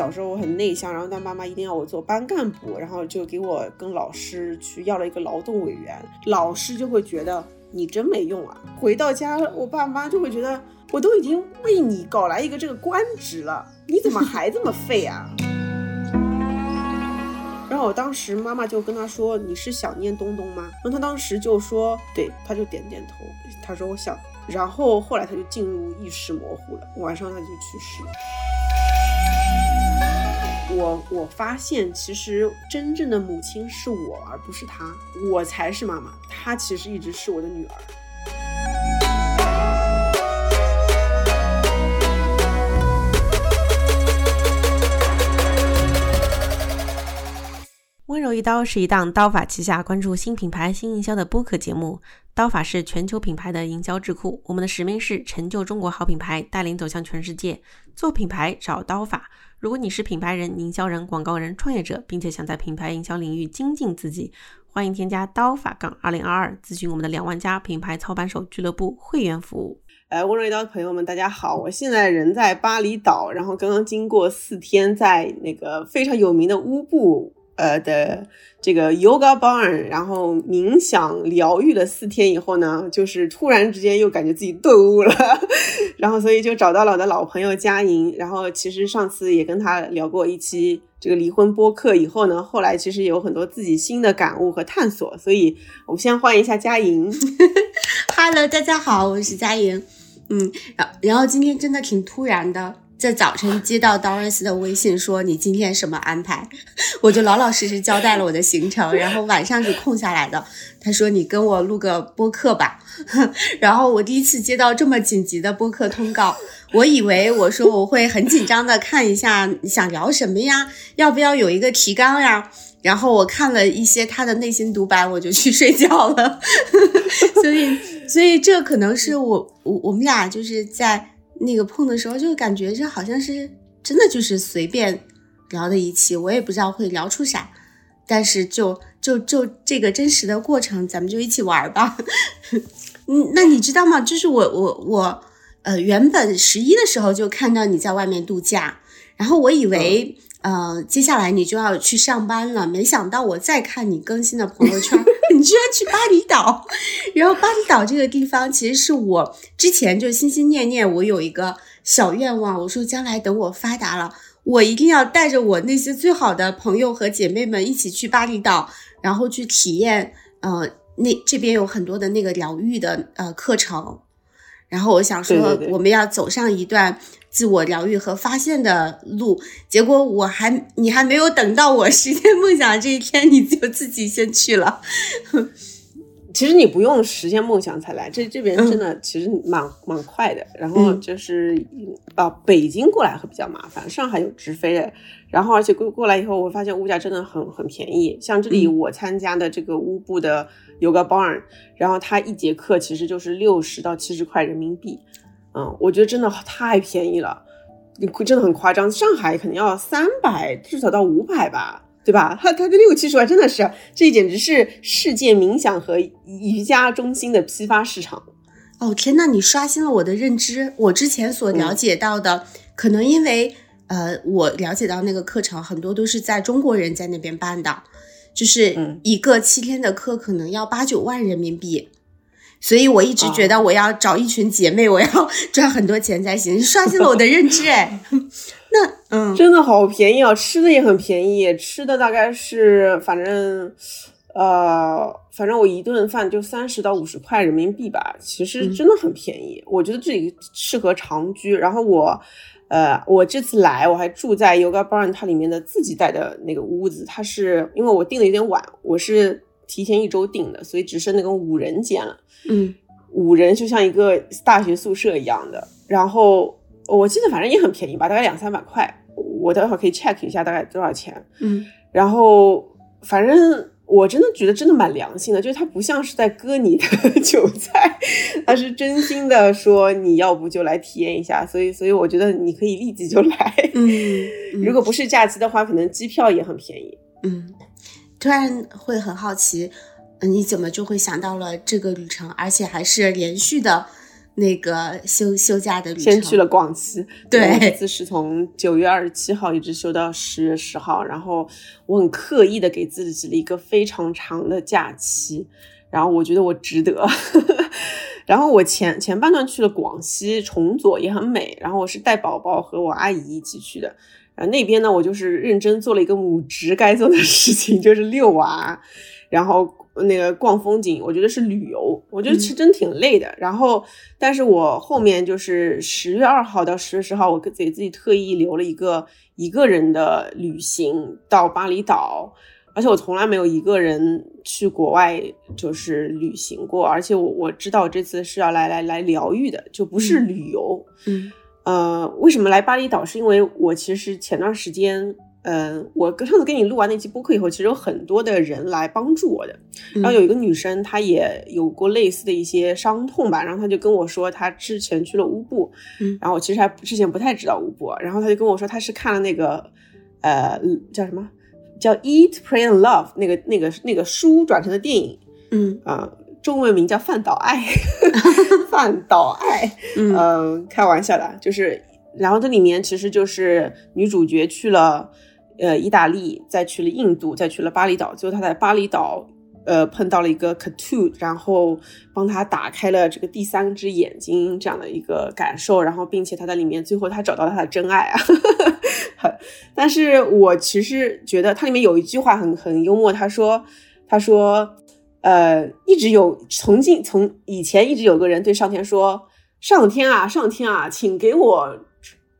小时候我很内向，然后但妈妈一定要我做班干部，然后就给我跟老师去要了一个劳动委员，老师就会觉得你真没用啊。回到家，我爸妈就会觉得我都已经为你搞来一个这个官职了，你怎么还这么废啊？然后我当时妈妈就跟他说：“你是想念东东吗？”然后他当时就说：“对。”他就点点头，他说：“我想。”然后后来他就进入意识模糊了，晚上他就去世了。我我发现，其实真正的母亲是我，而不是她，我才是妈妈，她其实一直是我的女儿。温柔一刀是一档刀法旗下关注新品牌新营销的播客节目。刀法是全球品牌的营销智库，我们的使命是成就中国好品牌，带领走向全世界。做品牌找刀法。如果你是品牌人、营销人、广告人、创业者，并且想在品牌营销领域精进自己，欢迎添加刀法杠二零二二，咨询我们的两万家品牌操盘手俱乐部会员服务。呃，温柔一刀的朋友们，大家好，我现在人在巴厘岛，然后刚刚经过四天在那个非常有名的乌布。呃的这个 yoga barn，然后冥想疗愈了四天以后呢，就是突然之间又感觉自己顿悟了，然后所以就找到了我的老朋友佳莹，然后其实上次也跟他聊过一期这个离婚播客以后呢，后来其实有很多自己新的感悟和探索，所以我们先欢迎一下佳莹。Hello，大家好，我是佳莹。嗯，然然后今天真的挺突然的。在早晨接到 Doris 的微信说你今天什么安排，我就老老实实交代了我的行程，然后晚上是空下来的。他说你跟我录个播客吧，然后我第一次接到这么紧急的播客通告，我以为我说我会很紧张的看一下想聊什么呀，要不要有一个提纲呀，然后我看了一些他的内心独白，我就去睡觉了。所以，所以这可能是我我我们俩就是在。那个碰的时候就感觉这好像是真的，就是随便聊的一期，我也不知道会聊出啥，但是就就就这个真实的过程，咱们就一起玩吧。嗯，那你知道吗？就是我我我呃，原本十一的时候就看到你在外面度假，然后我以为。呃，接下来你就要去上班了，没想到我再看你更新的朋友圈，你居然去巴厘岛。然后巴厘岛这个地方，其实是我之前就心心念念，我有一个小愿望，我说将来等我发达了，我一定要带着我那些最好的朋友和姐妹们一起去巴厘岛，然后去体验，呃，那这边有很多的那个疗愈的呃课程。然后我想说，我们要走上一段。自我疗愈和发现的路，结果我还你还没有等到我实现梦想这一天，你就自己先去了。其实你不用实现梦想才来，这这边真的其实蛮蛮快的。然后就是啊，北京过来会比较麻烦，上海有直飞的。然后而且过过来以后，我发现物价真的很很便宜。像这里我参加的这个乌布的有个 barn，然后它一节课其实就是六十到七十块人民币。嗯，我觉得真的太便宜了，你真的很夸张。上海肯定要三百，至少到五百吧，对吧？它它的六七十块真的是，这简直是世界冥想和瑜伽中心的批发市场。哦天呐，你刷新了我的认知。我之前所了解到的，可能因为呃，我了解到那个课程很多都是在中国人在那边办的，就是一个七天的课可能要八九万人民币。所以我一直觉得我要找一群姐妹，我要 赚很多钱才行，刷新了我的认知哎。那嗯，真的好便宜啊，吃的也很便宜，吃的大概是反正呃，反正我一顿饭就三十到五十块人民币吧，其实真的很便宜。我觉得这里适合长居。然后我呃，我这次来我还住在 Yoga Barn 它里面的自己带的那个屋子，它是因为我订的有点晚，我是提前一周订的，所以只剩那个五人间了。嗯，五人就像一个大学宿舍一样的，然后我记得反正也很便宜吧，大概两三百块，我待会儿可以 check 一下大概多少钱。嗯，然后反正我真的觉得真的蛮良心的，就是他不像是在割你的 韭菜，他是真心的说你要不就来体验一下，所以所以我觉得你可以立即就来。嗯，如果不是假期的话，可能机票也很便宜。嗯，突然会很好奇。你怎么就会想到了这个旅程，而且还是连续的那个休休假的旅程。先去了广西，对我这次是从九月二十七号一直休到十月十号，然后我很刻意的给自己了一个非常长的假期，然后我觉得我值得。然后我前前半段去了广西崇左，也很美。然后我是带宝宝和我阿姨一起去的。然后那边呢，我就是认真做了一个母职该做的事情，就是遛娃，然后那个逛风景。我觉得是旅游，我觉得其实真挺累的。然后，但是我后面就是十月二号到十月十号，我给自己特意留了一个一个人的旅行到巴厘岛。而且我从来没有一个人去国外就是旅行过，而且我我知道这次是要来来来疗愈的，就不是旅游。嗯呃，为什么来巴厘岛？是因为我其实前段时间，呃，我上次跟你录完那期播客以后，其实有很多的人来帮助我的。然后有一个女生，她也有过类似的一些伤痛吧，然后她就跟我说，她之前去了乌布，嗯然后我其实还之前不太知道乌布，然后她就跟我说，她是看了那个呃叫什么？叫《Eat, Pray and Love》那个那个那个书转成的电影嗯啊、中文名叫《饭岛爱》饭岛爱，嗯嗯，开玩笑的，就是，然后这里面其实就是女主角去了呃意大利，再去了印度，再去了巴厘岛，最后他在巴厘岛呃碰到了一个 Katu，然后帮他打开了这个第三只眼睛这样的一个感受，然后并且他在里面最后他找到了他的真爱啊。但是我其实觉得它里面有一句话很很幽默，他说他说呃一直有从今从以前一直有个人对上天说上天啊上天啊，请给我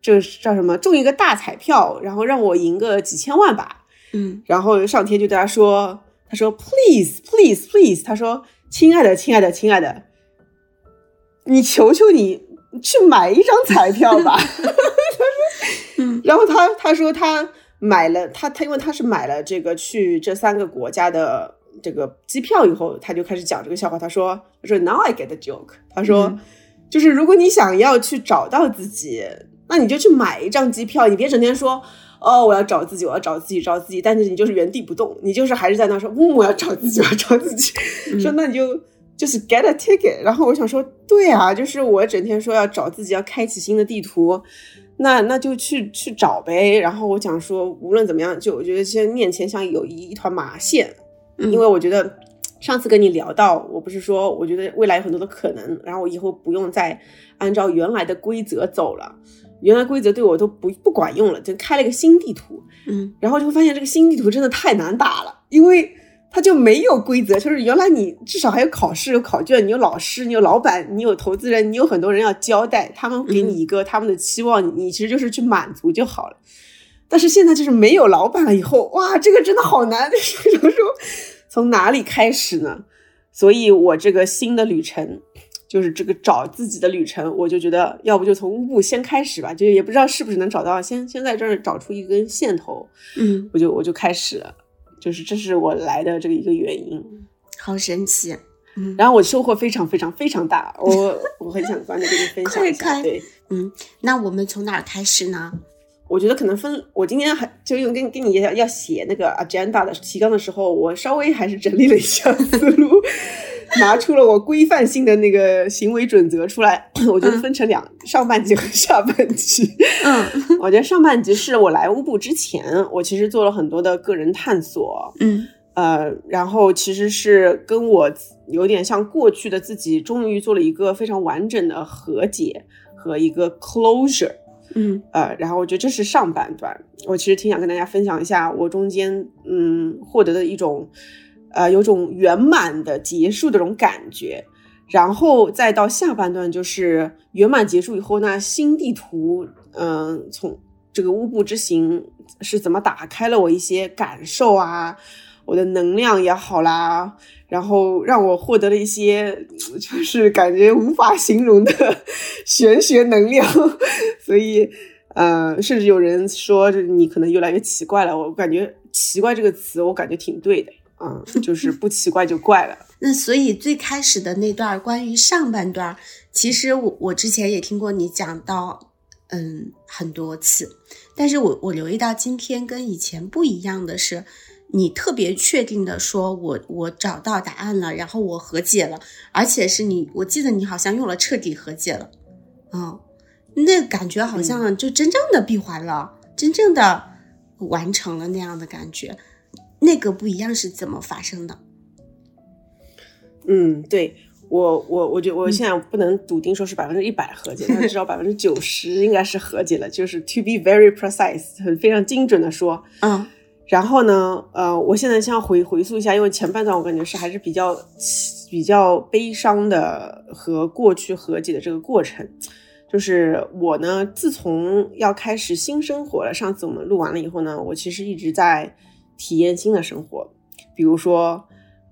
这叫什么中一个大彩票，然后让我赢个几千万吧。嗯然后上天就对他说他说 please please please，他说亲爱的亲爱的亲爱的，你求求你去买一张彩票吧。嗯 然后他他说他买了他他因为他是买了这个去这三个国家的这个机票以后，他就开始讲这个笑话。他说他说 Now I get the joke。他说、嗯就是如果你想要去找到自己，那你就去买一张机票，你别整天说。哦，我要找自己，我要找自己，找自己，但是你就是原地不动，你就是还是在那说，嗯，我要找自己，我要找自己，说那你就就是 get a ticket。然后我想说，对啊，就是我整天说要找自己，要开启新的地图，那那就去去找呗。然后我想说，无论怎么样，就我觉得现在面前像有一一团麻线，嗯因为我觉得上次跟你聊到，我不是说我觉得未来有很多的可能，然后我以后不用再按照原来的规则走了，原来规则对我都不不管用了，就开了一个新地图，嗯然后就会发现这个新地图真的太难打了，因为它就没有规则，就是原来你至少还有考试、有考卷，你有老师、你有老板、你有投资人，你有很多人要交代，他们给你一个他们的期望，你你其实就是去满足就好了。但是现在就是没有老板了以后，哇，这个真的好难，就是想说 从哪里开始呢？所以我这个新的旅程，就是这个找自己的旅程，我就觉得要不就从乌布先开始吧，就也不知道是不是能找到，先先在这儿找出一根线头，嗯，我就我就开始了，就是这是我来的这个一个原因。好神奇。嗯然后我收获非常非常非常大，我我很想关着跟你分享一下。对，嗯，那我们从哪儿开始呢？我觉得可能分，我今天还就用跟跟你要要写那个 agenda 的提纲的时候，我稍微还是整理了一下 思路，拿出了我规范性的那个行为准则出来。我觉得分成两、上半集和下半集。嗯 我觉得上半集是我来乌布之前，我其实做了很多的个人探索，嗯呃，然后其实是跟我有点像过去的自己，终于做了一个非常完整的和解和一个 closure。嗯呃，然后我觉得这是上半段，我其实挺想跟大家分享一下我中间嗯获得的一种呃有种圆满的结束的这种感觉，然后再到下半段就是圆满结束以后，那新地图嗯、从这个乌布之行是怎么打开了我一些感受啊，我的能量也好啦，然后让我获得了一些就是感觉无法形容的玄学能量，所以呃，甚至有人说你可能越来越奇怪了。我感觉“奇怪”这个词，我感觉挺对的，嗯，就 是不奇怪就怪了。那所以最开始的那段关于上半段，其实我我之前也听过你讲到，嗯，很多次，但是我我留意到今天跟以前不一样的是，你特别确定的说，我我找到答案了，然后我和解了，而且是你，我记得你好像用了彻底和解了，嗯，那感觉好像就真正的闭环了，真正的完成了那样的感觉，那个不一样是怎么发生的？嗯，对我我我觉得我现在不能笃定说是百分之一百和解，但至少百分之九十应该是和解了，就是 to be very precise，很非常精准的说，嗯。然后呢，呃，我现在先回回溯一下，因为前半段我感觉是还是比较比较悲伤的和过去和解的这个过程。就是我呢，自从要开始新生活了，上次我们录完了以后呢，我其实一直在体验新的生活，比如说，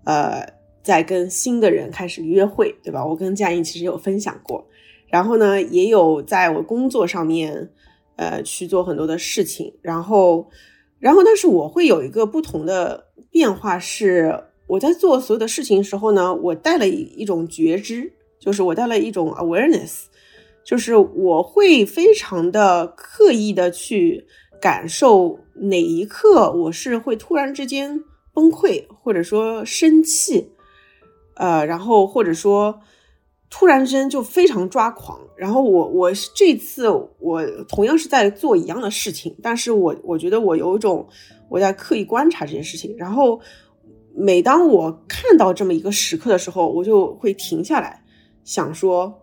呃，在跟新的人开始约会，对吧？我跟佳颖其实有分享过。然后呢，也有在我工作上面，呃，去做很多的事情，然后。然后，但是我会有一个不同的变化，是我在做所有的事情时候呢，我带了一种觉知，就是我带了一种 awareness，就是我会非常的刻意的去感受哪一刻我是会突然之间崩溃，或者说生气，呃，然后或者说。突然之间就非常抓狂，然后我我这次我同样是在做一样的事情，但是我我觉得我有一种我在刻意观察这件事情，然后每当我看到这么一个时刻的时候，我就会停下来想说，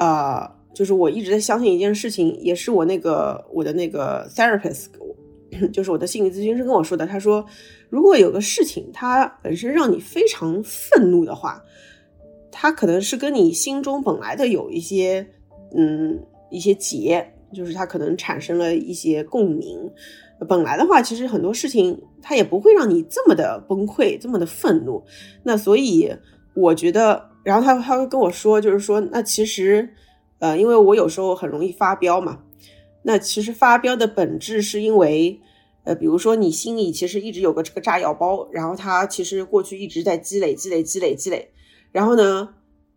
呃，就是我一直在相信一件事情，也是我那个我的那个 therapist，就是我的心理咨询师跟我说的，他说如果有个事情它本身让你非常愤怒的话。它可能是跟你心中本来的有一些，嗯，一些结，就是它可能产生了一些共鸣。本来的话，其实很多事情它也不会让你这么的崩溃，这么的愤怒。那所以我觉得，然后他他会跟我说，就是说，那其实，呃，因为我有时候很容易发飙嘛。那其实发飙的本质是因为，呃，比如说你心里其实一直有个这个炸药包，然后它其实过去一直在积累、积累、积累、积累。然后呢，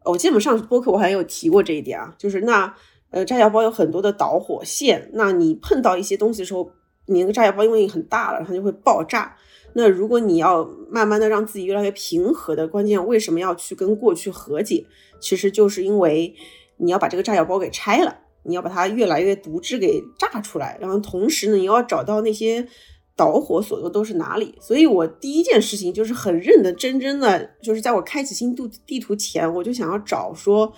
我基本上播客我好像有提过这一点啊，就是那呃炸药包有很多的导火线，那你碰到一些东西的时候，你那个炸药包因为很大了，它就会爆炸。那如果你要慢慢的让自己越来越平和的关键，为什么要去跟过去和解？其实就是因为你要把这个炸药包给拆了，你要把它越来越毒质给炸出来，然后同时呢，你要找到那些。导火索的都是哪里？所以我第一件事情就是很认得真真的，就是在我开启新度地图前，我就想要找说，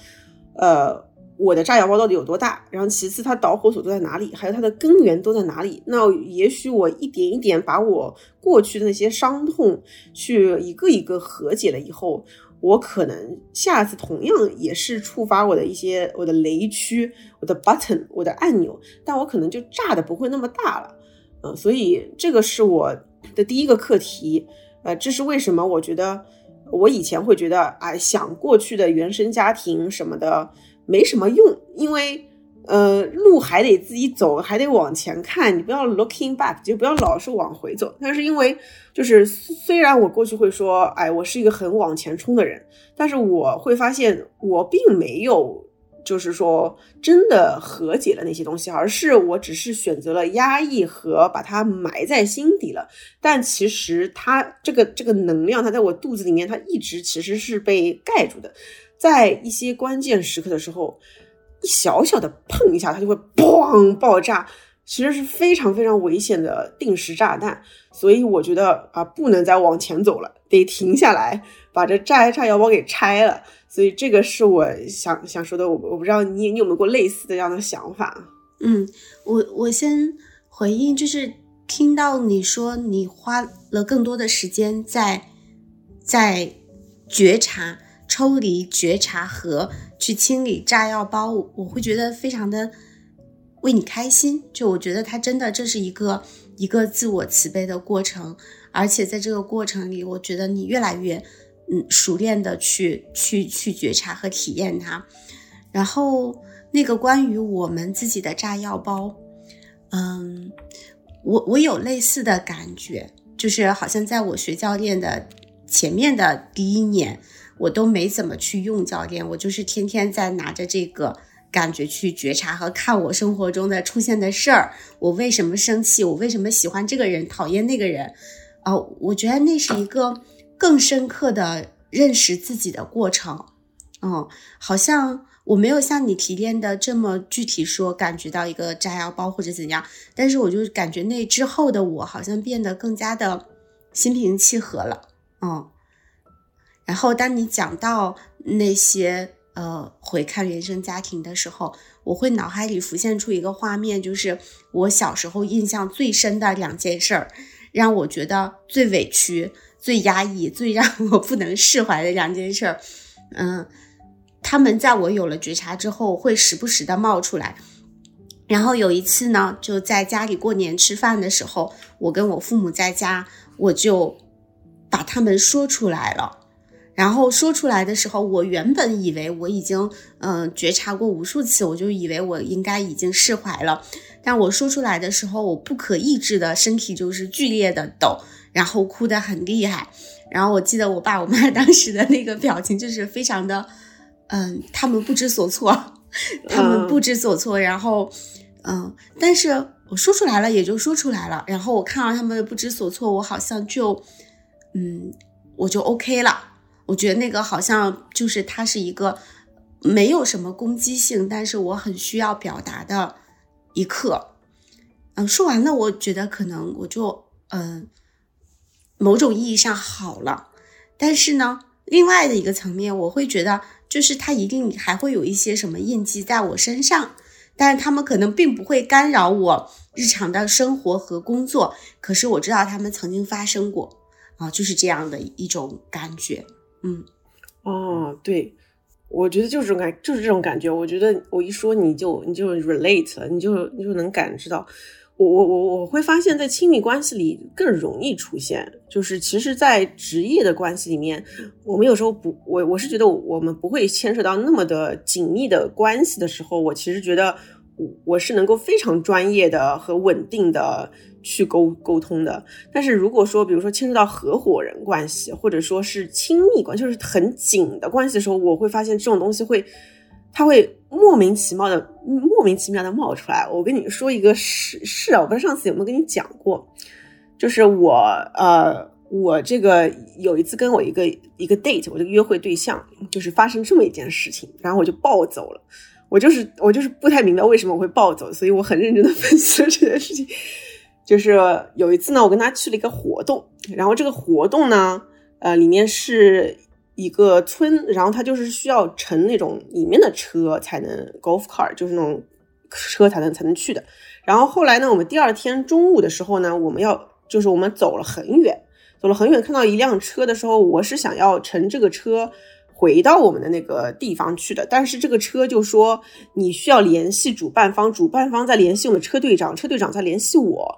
呃，我的炸药包到底有多大？然后其次它导火索都在哪里？还有它的根源都在哪里？那也许我一点一点把我过去的那些伤痛去一个一个和解了以后，我可能下次同样也是触发我的一些我的雷区、我的 button、我的按钮，但我可能就炸的不会那么大了。嗯，所以这个是我的第一个课题，呃，这是为什么？我觉得我以前会觉得，哎，想过去的原生家庭什么的没什么用，因为，呃，路还得自己走，还得往前看，你不要 looking back，就不要老是往回走。但是因为，就是虽然我过去会说，哎，我是一个很往前冲的人，但是我会发现我并没有。就是说，真的和解了那些东西，而是我只是选择了压抑和把它埋在心底了。但其实它这个这个能量，它在我肚子里面，它一直其实是被盖住的。在一些关键时刻的时候，一小小的碰一下，它就会砰爆炸，其实是非常非常危险的定时炸弹。所以我觉得啊，不能再往前走了，得停下来，把这炸炸药包给拆了。所以这个是我想想说的，我我不知道你你有没有过类似的这样的想法？嗯，我我先回应，就是听到你说你花了更多的时间在在觉察、抽离、觉察和去清理炸药包，我会觉得非常的为你开心。就我觉得它真的这是一个一个自我慈悲的过程，而且在这个过程里，我觉得你越来越。嗯，熟练的去去去觉察和体验它，然后那个关于我们自己的炸药包，嗯，我我有类似的感觉，就是好像在我学教练的前面的第一年，我都没怎么去用教练，我就是天天在拿着这个感觉去觉察和看我生活中的出现的事儿，我为什么生气，我为什么喜欢这个人，讨厌那个人。啊，我觉得那是一个更深刻的认识自己的过程。嗯，好像我没有像你提炼的这么具体说感觉到一个炸药包或者怎样，但是我就感觉那之后的我好像变得更加的心平气和了。嗯，然后当你讲到那些呃回看原生家庭的时候，我会脑海里浮现出一个画面，就是我小时候印象最深的两件事儿，让我觉得最委屈、最压抑、最让我不能释怀的两件事儿。嗯。他们在我有了觉察之后，会时不时的冒出来。然后有一次呢，就在家里过年吃饭的时候，我跟我父母在家，我就把他们说出来了。然后说出来的时候，我原本以为我已经嗯觉察过无数次，我就以为我应该已经释怀了。但我说出来的时候，我不可抑制的身体就是剧烈的抖，然后哭得很厉害。然后我记得我爸我妈 当时的那个表情就是非常的。嗯，他们不知所措，他们不知所措。然后，嗯，但是我说出来了，也就说出来了。然后我看到他们的不知所措，我好像就，嗯，我就 OK 了。我觉得那个好像就是它是一个没有什么攻击性，但是我很需要表达的一刻。嗯，说完了，我觉得可能我就嗯，某种意义上好了。但是呢，另外的一个层面，我会觉得。就是他一定还会有一些什么印记在我身上，但是他们可能并不会干扰我日常的生活和工作。可是我知道他们曾经发生过，啊，就是这样的一种感觉。嗯，哦，对，我觉得就是这种感，就是这种感觉。我觉得我一说你就你就 relate，你就你就能感知到。我我我我会发现，在亲密关系里更容易出现，就是其实，在职业的关系里面，我们有时候不，我我是觉得我们不会牵涉到那么的紧密的关系的时候，我其实觉得我我是能够非常专业的和稳定的去沟沟通的。但是如果说，比如说牵涉到合伙人关系，或者说是亲密关，就是很紧的关系的时候，我会发现这种东西会。他会莫名其妙的、莫名其妙的冒出来。我跟你说一个事事啊，我不知道上次有没有跟你讲过，就是我呃，我这个有一次跟我一个一个 date，我这个约会对象，就是发生这么一件事情，然后我就暴走了。我就是我就是不太明白为什么我会暴走，所以我很认真的分析了这件事情。就是有一次呢，我跟他去了一个活动，然后这个活动呢，呃，里面是。一个村，然后他就是需要乘那种里面的车才能 golf car，就是那种车才能才能去的。然后后来呢，我们第二天中午的时候呢，我们要就是我们走了很远，走了很远，看到一辆车的时候，我是想要乘这个车回到我们的那个地方去的。但是这个车就说你需要联系主办方，主办方再联系我们车队长，车队长再联系我，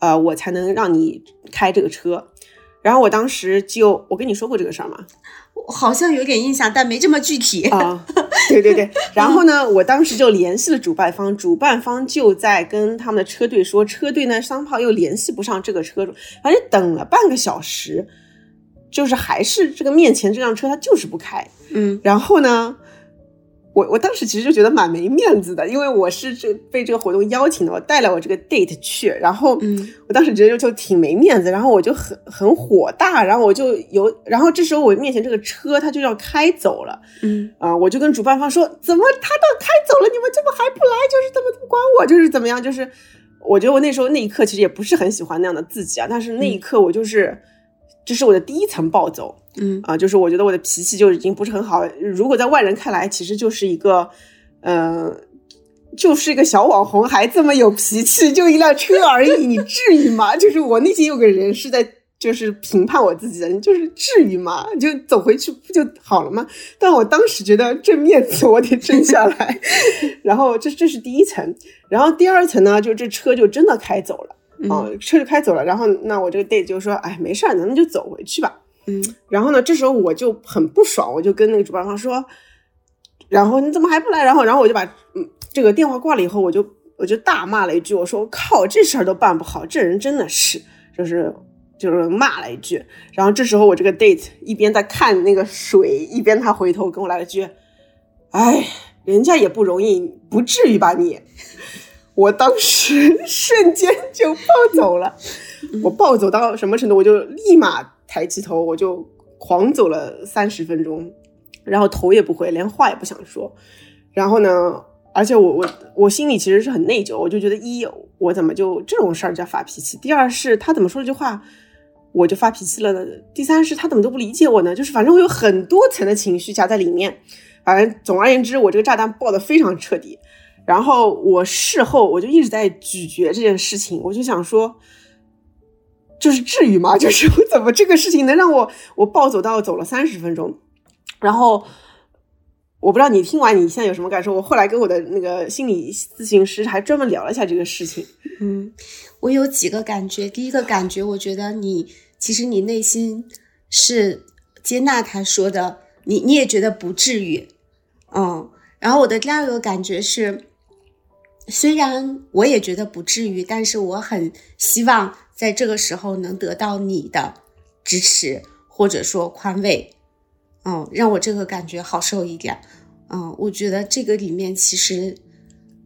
呃，我才能让你开这个车。然后我当时就我跟你说过这个事儿吗？好像有点印象，但没这么具体啊。对对对，然后呢，我当时就联系了主办方，主办方就在跟他们的车队说，车队呢商炮又联系不上这个车主，反正等了半个小时，就是还是这个面前这辆车它就是不开。嗯，然后呢？我我当时其实就觉得蛮没面子的，因为我是这被这个活动邀请的，我带了我这个 date 去，然后我当时觉得就挺没面子，然后我就很很火大，然后我就有，然后这时候我面前这个车它就要开走了，嗯啊，我就跟主办方说，怎么他都开走了，你们怎么还不来？就是怎么怎么管我？就是怎么样？就是我觉得我那时候那一刻其实也不是很喜欢那样的自己啊，但是那一刻我就是。这是我的第一层暴走，嗯啊，就是我觉得我的脾气就已经不是很好。如果在外人看来，其实就是一个，嗯，就是一个小网红，还这么有脾气，就一辆车而已，你至于吗？就是我内心有个人是在，就是评判我自己的，你就是至于吗？就走回去不就好了吗？但我当时觉得这面子我得争下来，然后这这是第一层，然后第二层呢，就这车就真的开走了。啊，车就开走了，然后那我这个 date 就说，哎，没事儿，咱们就走回去吧。嗯，然后呢，这时候我就很不爽，我就跟那个主办方说，然后你怎么还不来？然后，然后我就把嗯这个电话挂了以后，我就我就大骂了一句，我说靠，这事儿都办不好，这人真的是，就是就是骂了一句。然后这时候我这个 date 一边在看那个水，一边他回头跟我来了句，哎，人家也不容易，不至于吧你？我当时瞬间就暴走了。我暴走到什么程度？我就立马抬起头，我就狂走了三十分钟，然后头也不回，连话也不想说。然后呢，而且我我我心里其实是很内疚，我就觉得一我怎么就这种事儿叫发脾气？第二是他怎么说这句话，我就发脾气了呢？第三是他怎么都不理解我呢？就是反正我有很多层的情绪夹在里面。反正总而言之，我这个炸弹爆的非常彻底。然后我事后我就一直在咀嚼这件事情，我就想说。就是至于吗？就是我怎么这个事情能让我我暴走到走了三十分钟？然后我不知道你听完你现在有什么感受？我后来跟我的那个心理咨询师还专门聊了一下这个事情。嗯，我有几个感觉。第一个感觉，我觉得你其实你内心是接纳他说的，你你也觉得不至于。嗯，然后我的第二个感觉是，虽然我也觉得不至于，但是我很希望。在这个时候能得到你的支持或者说宽慰，嗯，让我这个感觉好受一点。嗯，我觉得这个里面其实，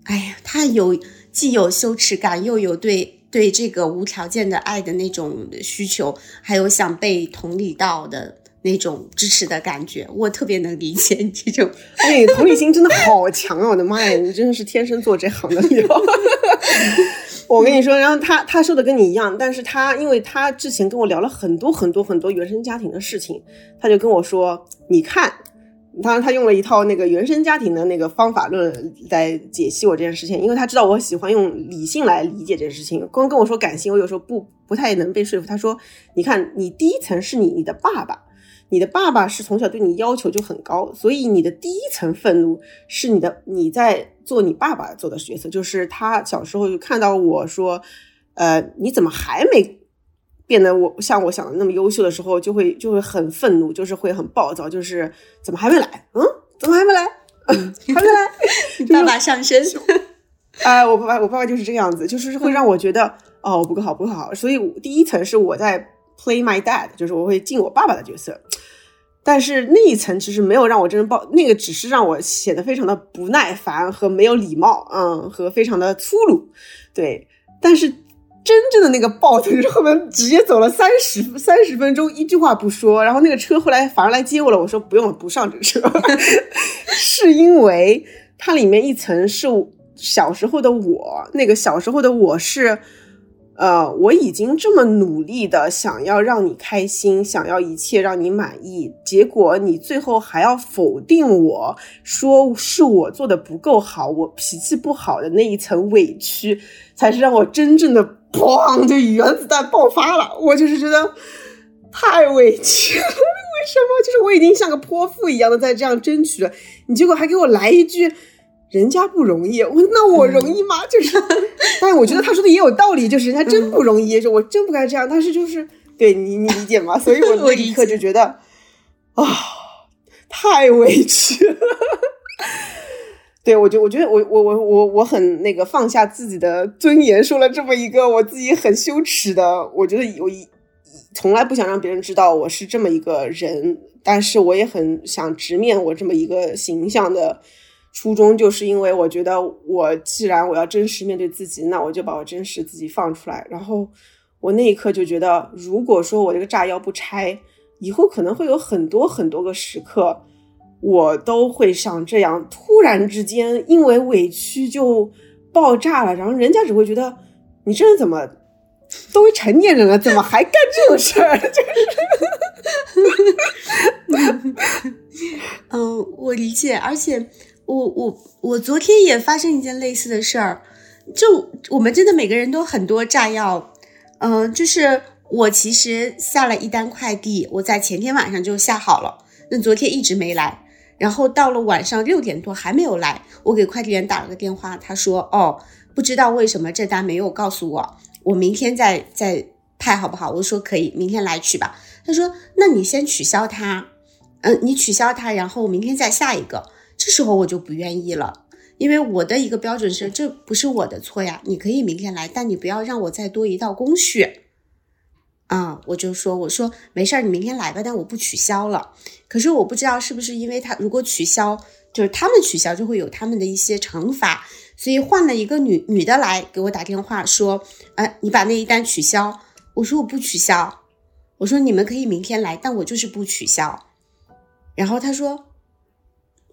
哎呀，他有既有羞耻感，又有对对这个无条件的爱的那种需求，还有想被同理到的那种支持的感觉。我特别能理解你这种，哎，同理心真的好强啊！我的妈呀，你真的是天生做这行的料。我跟你说，然后他他说的跟你一样，但是他因为他之前跟我聊了很多很多很多原生家庭的事情，他就跟我说，你看，当然他用了一套那个原生家庭的那个方法论来解析我这件事情，因为他知道我喜欢用理性来理解这件事情，光跟我说感性，我有时候不不太能被说服。他说，你看，你第一层是你你的爸爸。你的爸爸是从小对你要求就很高，所以你的第一层愤怒是你的你在做你爸爸做的角色，就是他小时候就看到我说，呃，你怎么还没变得我像我想的那么优秀的时候，就会就会很愤怒，就是会很暴躁，就是怎么还没来？嗯，怎么还没来？还没来？爸爸上身。哎，我爸爸，我爸爸就是这个样子，就是会让我觉得哦，不够好，不够好。所以第一层是我在 play my dad，就是我会进我爸爸的角色。但是那一层其实没有让我真正爆，那个只是让我显得非常的不耐烦和没有礼貌，嗯，和非常的粗鲁，对。但是真正的那个爆就是后面直接走了三十三十分钟，一句话不说，然后那个车后来反而来接我了，我说不用了，不上这车，是因为它里面一层是小时候的我，那个小时候的我是。呃，我已经这么努力的想要让你开心，想要一切让你满意，结果你最后还要否定我，说是我做的不够好，我脾气不好的那一层委屈，才是让我真正的砰，就原子弹爆发了。我就是觉得太委屈了，为什么？就是我已经像个泼妇一样的在这样争取了，你结果还给我来一句。人家不容易，我那我容易吗？就是，但是我觉得他说的也有道理，就是人家真不容易，就我真不该这样。但是就是对你，你理解吗？所以我那一刻就觉得啊，太委屈了。对我就我觉得我我我我我很那个放下自己的尊严，说了这么一个我自己很羞耻的。我觉得我一从来不想让别人知道我是这么一个人，但是我也很想直面我这么一个形象的。初衷就是因为我觉得，我既然我要真实面对自己，那我就把我真实自己放出来。然后我那一刻就觉得，如果说我这个炸药不拆，以后可能会有很多很多个时刻，我都会像这样，突然之间因为委屈就爆炸了。然后人家只会觉得，你这人怎么都成年人了，怎么还干这种事儿？就是，嗯，我理解，而且。我我我昨天也发生一件类似的事儿，就我们真的每个人都很多炸药，嗯，就是我其实下了一单快递，我在前天晚上就下好了，那昨天一直没来，然后到了晚上六点多还没有来，我给快递员打了个电话，他说哦，不知道为什么这单没有告诉我，我明天再再派好不好？我说可以，明天来取吧。他说那你先取消它，嗯，你取消它，然后明天再下一个。这时候我就不愿意了，因为我的一个标准是，这不是我的错呀。你可以明天来，但你不要让我再多一道工序。啊，我就说，我说没事儿，你明天来吧，但我不取消了。可是我不知道是不是因为他如果取消，就是他们取消就会有他们的一些惩罚，所以换了一个女女的来给我打电话说，呃，你把那一单取消。我说我不取消，我说你们可以明天来，但我就是不取消。然后他说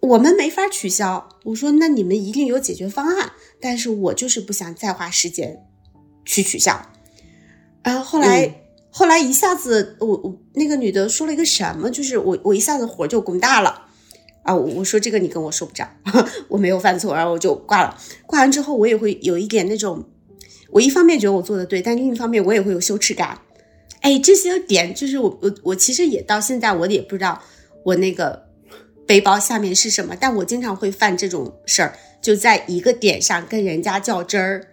我们没法取消。我说那你们一定有解决方案，但是我就是不想再花时间去取消。然后后来。后来一下子，我我那个女的说了一个什么，就是我我一下子火就滚大了啊！我说这个你跟我说不着，我没有犯错，然后我就挂了。挂完之后，我也会有一点那种，我一方面觉得我做的对，但另一方面我也会有羞耻感。哎，这些点就是我我我其实也到现在我也不知道我那个背包下面是什么，但我经常会犯这种事儿，就在一个点上跟人家较真儿。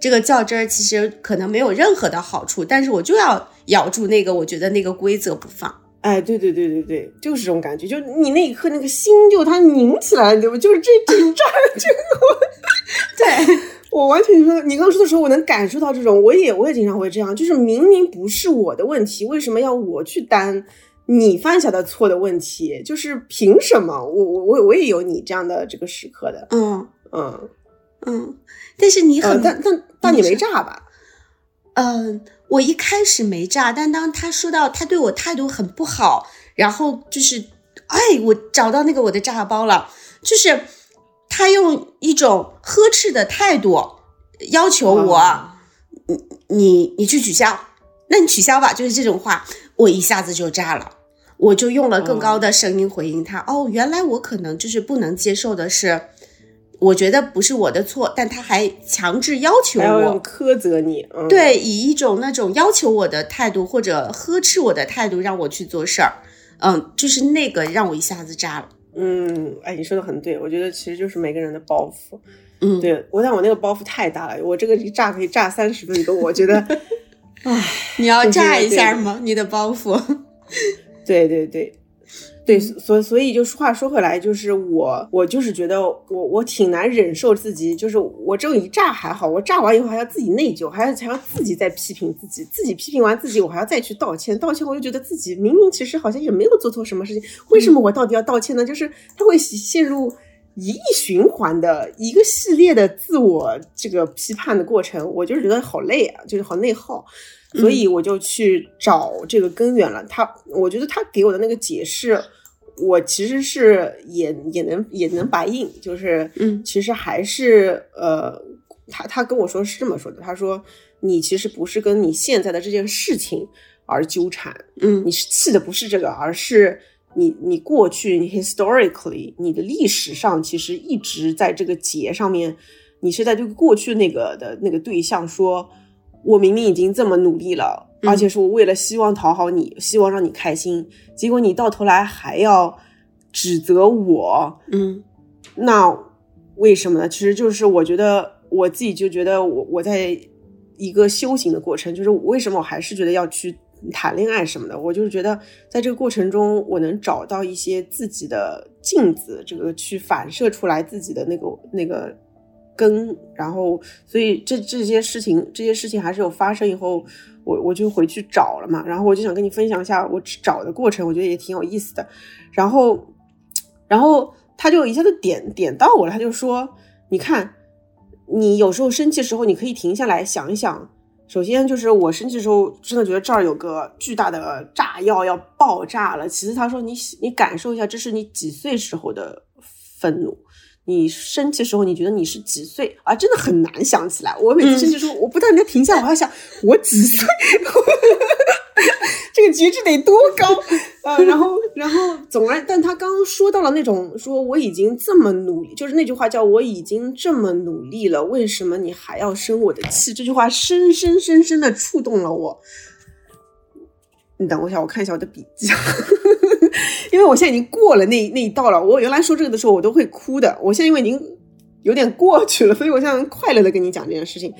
这个较真儿其实可能没有任何的好处，但是我就要咬住那个我觉得那个规则不放。哎，对对对对对，就是这种感觉，就你那一刻那个心就它拧起来了，对吧？就是这这这这个，对 我完全说，你刚说的时候，我能感受到这种，我也我也经常会这样，就是明明不是我的问题，为什么要我去担你犯下的错的问题？就是凭什么？我我我我也有你这样的这个时刻的，嗯嗯。嗯，但是你很，但但但你没炸吧？嗯，我一开始没炸，但当他说到他对我态度很不好，然后就是，哎，我找到那个我的炸包了，就是他用一种呵斥的态度要求我，你你你去取消，那你取消吧，就是这种话，我一下子就炸了，我就用了更高的声音回应他。哦，原来我可能就是不能接受的是。我觉得不是我的错，但他还强制要求我苛责你，对，以一种那种要求我的态度或者呵斥我的态度让我去做事儿，嗯，就是那个让我一下子炸了。嗯，哎，你说的很对，我觉得其实就是每个人的包袱。嗯，对我但我那个包袱太大了，我这个一炸可以炸三十分钟，我觉得，唉，你要炸一下吗？你的包袱？对对对。对，所所以就话说回来，就是我我就是觉得我我挺难忍受自己，就是我这一炸还好，我炸完以后还要自己内疚，还要还要自己再批评自己，自己批评完自己，我还要再去道歉，道歉我就觉得自己明明其实好像也没有做错什么事情，为什么我到底要道歉呢？就是他会陷入一亿循环的一个系列的自我这个批判的过程，我就是觉得好累啊，就是好内耗。所以我就去找这个根源了。他，我觉得他给我的那个解释，我其实是也也能也能白应，就是，嗯，其实还是呃，他他跟我说是这么说的，他说你其实不是跟你现在的这件事情而纠缠，嗯，你是气的不是这个，而是你你过去你 historically 你的历史上其实一直在这个结上面，你是在对过去那个的那个对象说。我明明已经这么努力了，而且是我为了希望讨好你，希望让你开心，结果你到头来还要指责我，嗯，那为什么呢？其实就是我觉得我自己就觉得我我在一个修行的过程，就是为什么我还是觉得要去谈恋爱什么的，我就是觉得在这个过程中，我能找到一些自己的镜子，这个去反射出来自己的那个那个。根，然后，所以这这些事情，这些事情还是有发生以后，我我就回去找了嘛，然后我就想跟你分享一下我找的过程，我觉得也挺有意思的。然后，然后他就一下子点点到我了，他就说：“你看，你有时候生气的时候，你可以停下来想一想。首先就是我生气的时候，真的觉得这儿有个巨大的炸药要爆炸了。其次，他说你你感受一下，这是你几岁时候的愤怒。”你生气的时候，你觉得你是几岁啊？真的很难想起来。我每次生气时候，我不但要停下，我还想我几岁，这个觉知得多高啊！然后，然后，总而，但他刚刚说到了那种，说我已经这么努力，就是那句话叫我已经这么努力了，为什么你还要生我的气？这句话深深深深的触动了我。你等我一下，我看一下我的笔记。因为我现在已经过了那那一道了，我原来说这个的时候我都会哭的，我现在因为已经有点过去了，所以我现在快乐的跟你讲这件事情。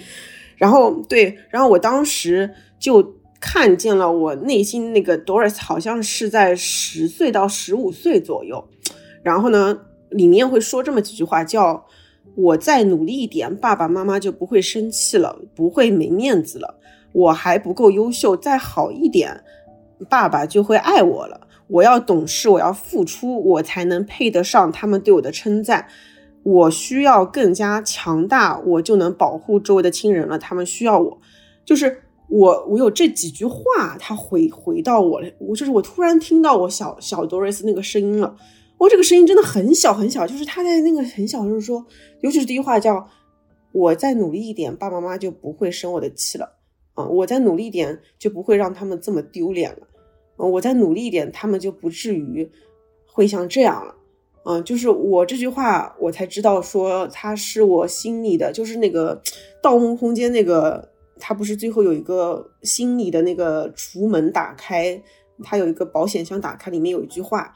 然后对，然后我当时就看见了我内心那个 Doris 好像是在十岁到十五岁左右，然后呢里面会说这么几句话，叫我再努力一点，爸爸妈妈就不会生气了，不会没面子了，我还不够优秀，再好一点，爸爸就会爱我了。我要懂事，我要付出，我才能配得上他们对我的称赞。我需要更加强大，我就能保护周围的亲人了。他们需要我，就是我，我有这几句话，他回回到我了。我就是我突然听到我小小 Doris 那个声音了。我这个声音真的很小很小，就是他在那个很小的时候说，尤其是第一句话叫“我再努力一点，爸爸妈妈就不会生我的气了”。啊，我再努力一点，就不会让他们这么丢脸了。嗯，我再努力一点，他们就不至于会像这样了。嗯，就是我这句话，我才知道说他是我心里的，就是那个 《盗梦空间》那个，他不是最后有一个心里的那个橱门打开，他有一个保险箱打开，里面有一句话，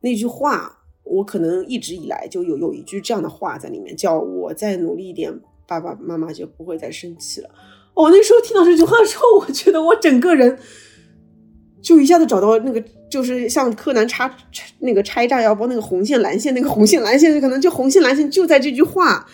那句话我可能一直以来就有有一句这样的话在里面，叫我再努力一点，爸爸妈妈就不会再生气了。哦，那时候听到这句话的时候，我觉得我整个人。就一下子找到那个，就是像柯南插那个拆炸药包那个红线蓝线，那个红线蓝线可能就红线蓝线就在这句话。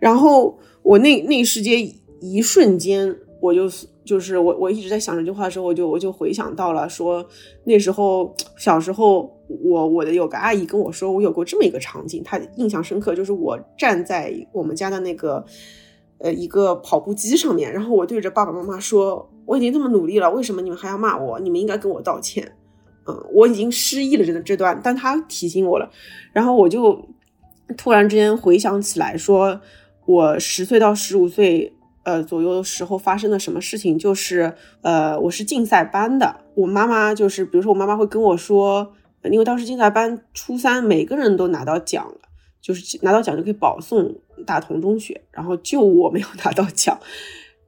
然后我那那一时间一瞬间，我就就是我我一直在想这句话的时候，我就我就回想到了说那时候小时候，我我的有个阿姨跟我说，我有过这么一个场景，她印象深刻，就是我站在我们家的那个呃一个跑步机上面，然后我对着爸爸妈妈说。我已经这么努力了，为什么你们还要骂我？你们应该跟我道歉。嗯，我已经失忆了，真的这段，但他提醒我了，然后我就突然之间回想起来，说我十岁到十五岁呃左右的时候发生了什么事情，就是呃我是竞赛班的，我妈妈就是比如说我妈妈会跟我说，因为当时竞赛班初三每个人都拿到奖了，就是拿到奖就可以保送大同中学，然后就我没有拿到奖。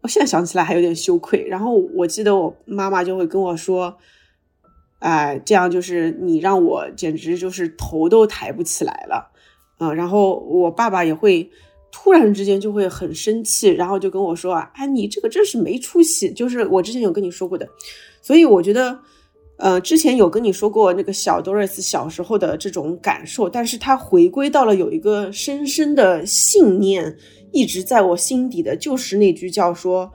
我现在想起来还有点羞愧。然后我记得我妈妈就会跟我说：“哎，这样就是你让我简直就是头都抬不起来了。”嗯，然后我爸爸也会突然之间就会很生气，然后就跟我说：“啊，哎，你这个真是没出息。”就是我之前有跟你说过的，所以我觉得，呃，之前有跟你说过那个小 Doris 小时候的这种感受，但是他回归到了有一个深深的信念。一直在我心底的就是那句叫说，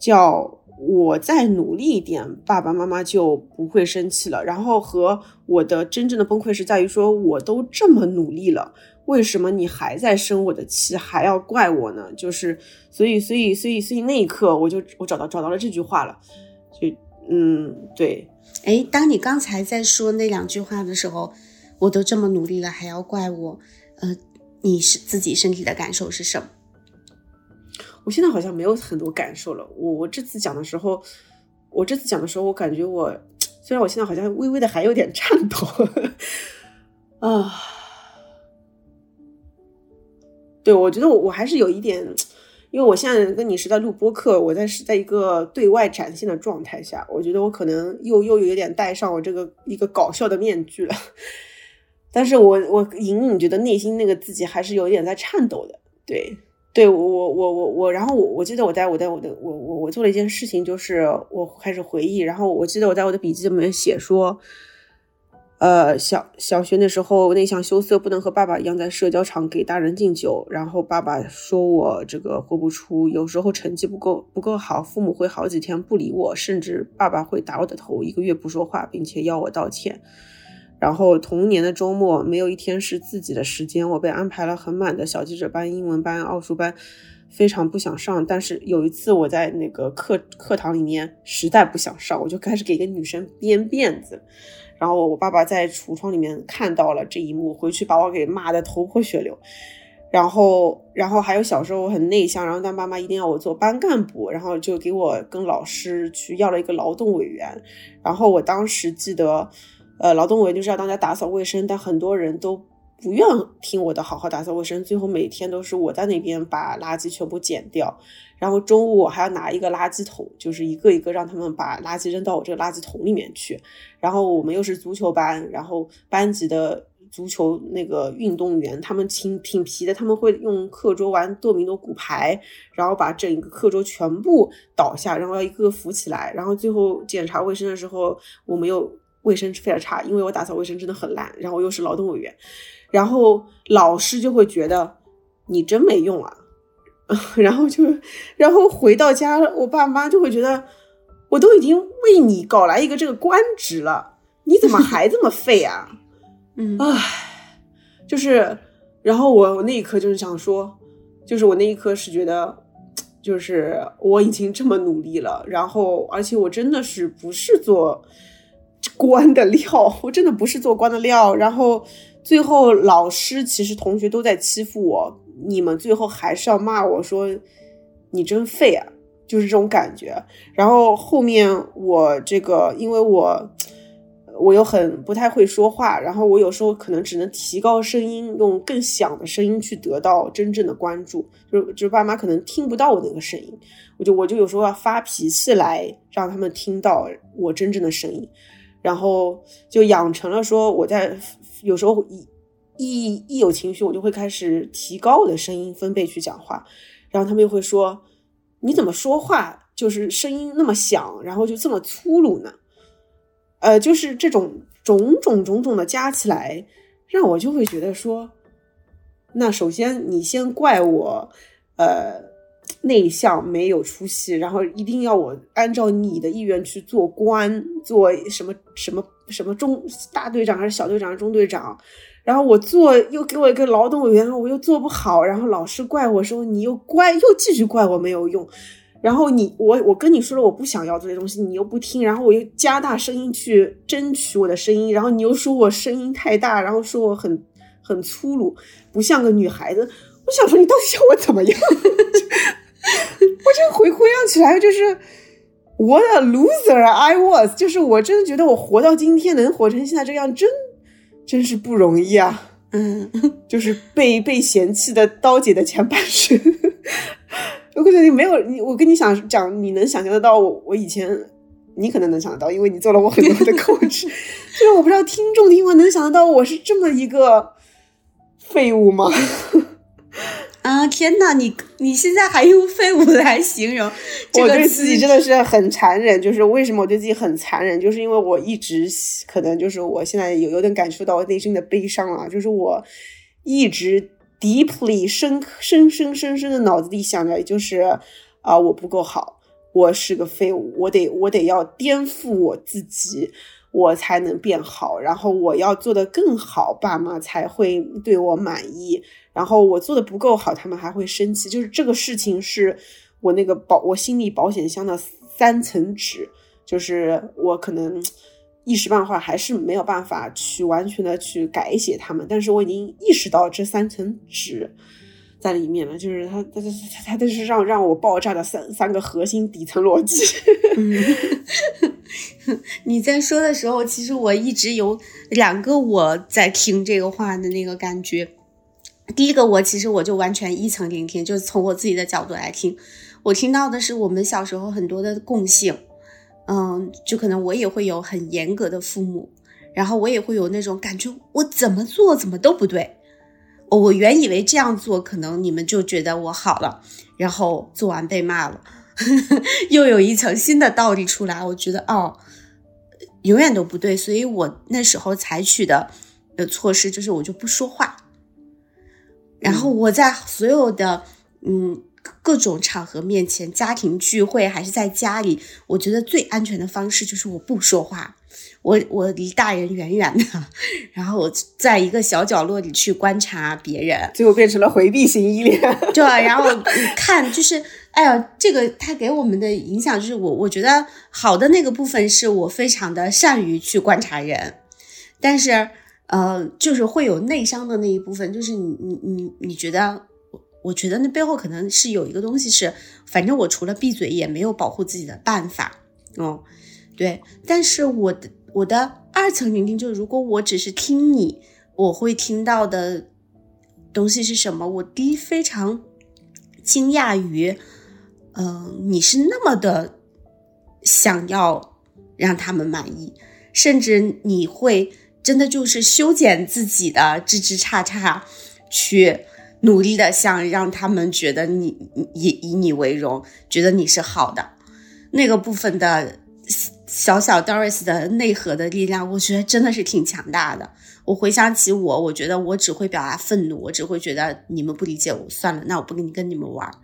叫我再努力一点，爸爸妈妈就不会生气了。然后和我的真正的崩溃是在于说，我都这么努力了，为什么你还在生我的气，还要怪我呢？就是所以，所以，所以，所以那一刻，我就我找到找到了这句话了。就嗯，对。哎，当你刚才在说那两句话的时候，我都这么努力了，还要怪我？呃，你是自己身体的感受是什么？我现在好像没有很多感受了。我我这次讲的时候，我这次讲的时候，我感觉我虽然我现在好像微微的还有点颤抖 啊。对，我觉得我我还是有一点，因为我现在跟你是在录播客，我在是在一个对外展现的状态下，我觉得我可能又又有点戴上我这个一个搞笑的面具了。但是我我隐隐觉得内心那个自己还是有一点在颤抖的，对。对我我我我我，然后我我记得我在我在我的我我我做了一件事情，就是我开始回忆，然后我记得我在我的笔记里面写说，呃，小小学那时候内向羞涩，不能和爸爸一样在社交场给大人敬酒，然后爸爸说我这个活不出，有时候成绩不够不够好，父母会好几天不理我，甚至爸爸会打我的头，一个月不说话，并且要我道歉。然后童年的周末没有一天是自己的时间，我被安排了很满的小记者班、英文班、奥数班，非常不想上。但是有一次我在那个课课堂里面实在不想上，我就开始给一个女生编辫子。然后我爸爸在橱窗里面看到了这一幕，回去把我给骂得头破血流。然后，然后还有小时候我很内向，然后但妈妈一定要我做班干部，然后就给我跟老师去要了一个劳动委员。然后我当时记得。呃，劳动委员就是要大家打扫卫生，但很多人都不愿听我的好好打扫卫生，最后每天都是我在那边把垃圾全部捡掉，然后中午我还要拿一个垃圾桶，就是一个一个让他们把垃圾扔到我这个垃圾桶里面去。然后我们又是足球班，然后班级的足球那个运动员他们挺挺皮的，他们会用课桌玩多米诺骨牌，然后把整个课桌全部倒下，然后要一个个扶起来，然后最后检查卫生的时候，我们又。卫生非常差，因为我打扫卫生真的很烂，然后又是劳动委员，然后老师就会觉得你真没用啊，然后就，然后回到家，我爸妈就会觉得我都已经为你搞来一个这个官职了，你怎么还这么废啊？嗯唉，就是，然后我我那一刻就是想说，就是我那一刻是觉得，就是我已经这么努力了，然后而且我真的是不是做官的料，我真的不是做官的料。然后最后老师其实同学都在欺负我，你们最后还是要骂我说你真废啊，就是这种感觉。然后后面我这个，因为我我又很不太会说话，然后我有时候可能只能提高声音，用更响的声音去得到真正的关注，就就是爸妈可能听不到我那个声音，我就我就有时候要发脾气来让他们听到我真正的声音，然后就养成了说我在有时候一一一有情绪，我就会开始提高我的声音分贝去讲话，然后他们又会说你怎么说话就是声音那么响，然后就这么粗鲁呢？呃，就是这种种种种种的加起来，让我就会觉得说，那首先你先怪我，呃，内向没有出息，然后一定要我按照你的意愿去做官，做什么什么什么中大队长还是小队长、中队长，然后我做又给我一个劳动委员，我又做不好，然后老师怪我说你又怪又继续怪我没有用。然后你我我跟你说了我不想要这些东西，你又不听，然后我又加大声音去争取我的声音，然后你又说我声音太大，然后说我很很粗鲁，不像个女孩子。我想说你到底想我怎么样？我这回回想起来就是 what a loser I was，就是我真的觉得我活到今天能活成现在这样，真真是不容易啊。嗯，就是被被嫌弃的刀姐的前半生。我感觉你没有你，我跟你想讲，你能想象得到我我以前，你可能能想得到，因为你做了我很多的 coach。就是我不知道听众听完能想得到我是这么一个废物吗？啊天呐，你你现在还用废物来形容这我对自己真的是很残忍，就是为什么我对自己很残忍，就是因为我一直可能就是我现在有有点感受到我内心的悲伤了，就是我一直 deeply 深深深深深的脑子里想着，就是啊、我不够好，我是个废物，我得我得要颠覆我自己，我才能变好，然后我要做得更好，爸妈才会对我满意。然后我做的不够好，他们还会生气。就是这个事情是我那个保我心理保险箱的三层纸，就是我可能一时半会儿还是没有办法去完全的去改写他们，但是我已经意识到这三层纸在里面了，就是它它它它它这是让让我爆炸的三三个核心底层逻辑。你在说的时候，其实我一直有两个我在听这个话的那个感觉。第一个，我其实我就完全一层聆听，就是从我自己的角度来听，我听到的是我们小时候很多的共性，嗯，就可能我也会有很严格的父母，然后我也会有那种感觉，我怎么做怎么都不对。我原以为这样做可能你们就觉得我好了，然后做完被骂了，又有一层新的道理出来，我觉得哦，永远都不对，所以我那时候采取的呃措施就是我就不说话，然后我在所有的嗯各种场合面前，家庭聚会还是在家里，我觉得最安全的方式就是我不说话，我我离大人远远的，然后我在一个小角落里去观察别人，最后变成了回避型依恋。对，然后你看，就是，哎呀，这个他给我们的影响就是我，我觉得好的那个部分是我非常的善于去观察人，但是，呃，就是会有内伤的那一部分，就是你你你你觉得，我我觉得那背后可能是有一个东西是，反正我除了闭嘴也没有保护自己的办法，嗯，对，但是我的我的二层聆听就是，如果我只是听你，我会听到的东西是什么？我第一非常惊讶于，呃，你是那么的想要让他们满意，甚至你会真的就是修剪自己的枝枝杈杈，去努力的想让他们觉得你以以你为荣，觉得你是好的那个部分的小小 Doris 的内核的力量，我觉得真的是挺强大的。我回想起我，我觉得我只会表达愤怒，我只会觉得你们不理解我，算了，那我不跟你跟你们玩儿。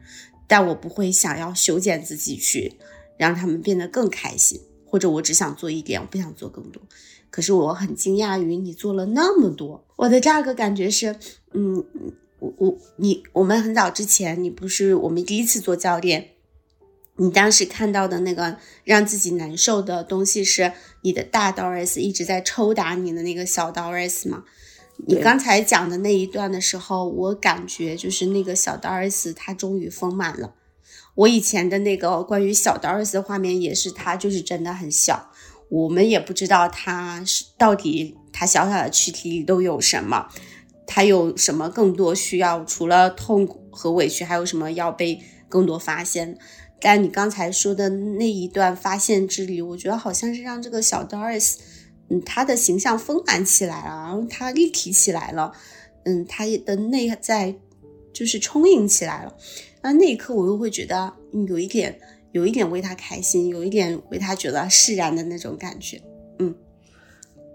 但我不会想要修剪自己去让他们变得更开心，或者我只想做一点，我不想做更多。可是我很惊讶于你做了那么多。我的第二个感觉是，嗯，我我你我们很早之前，你不是我们第一次做教练，你当时看到的那个让自己难受的东西是你的大 Doris 一直在抽打你的那个小 Doris 吗？你刚才讲的那一段的时候，我感觉就是那个小 Doris 他终于丰满了。我以前的那个关于小 Doris 的画面也是，它就是真的很小，我们也不知道它是到底它小小的躯体里都有什么，它有什么更多需要，除了痛苦和委屈，还有什么要被更多发现。但你刚才说的那一段发现之旅，我觉得好像是让这个小 Doris。嗯，他的形象丰满起来了，然后他立体起来了，嗯，他的内在就是充盈起来了。那那一刻，我又会觉得有一点，有一点为他开心，有一点为他觉得释然的那种感觉。嗯，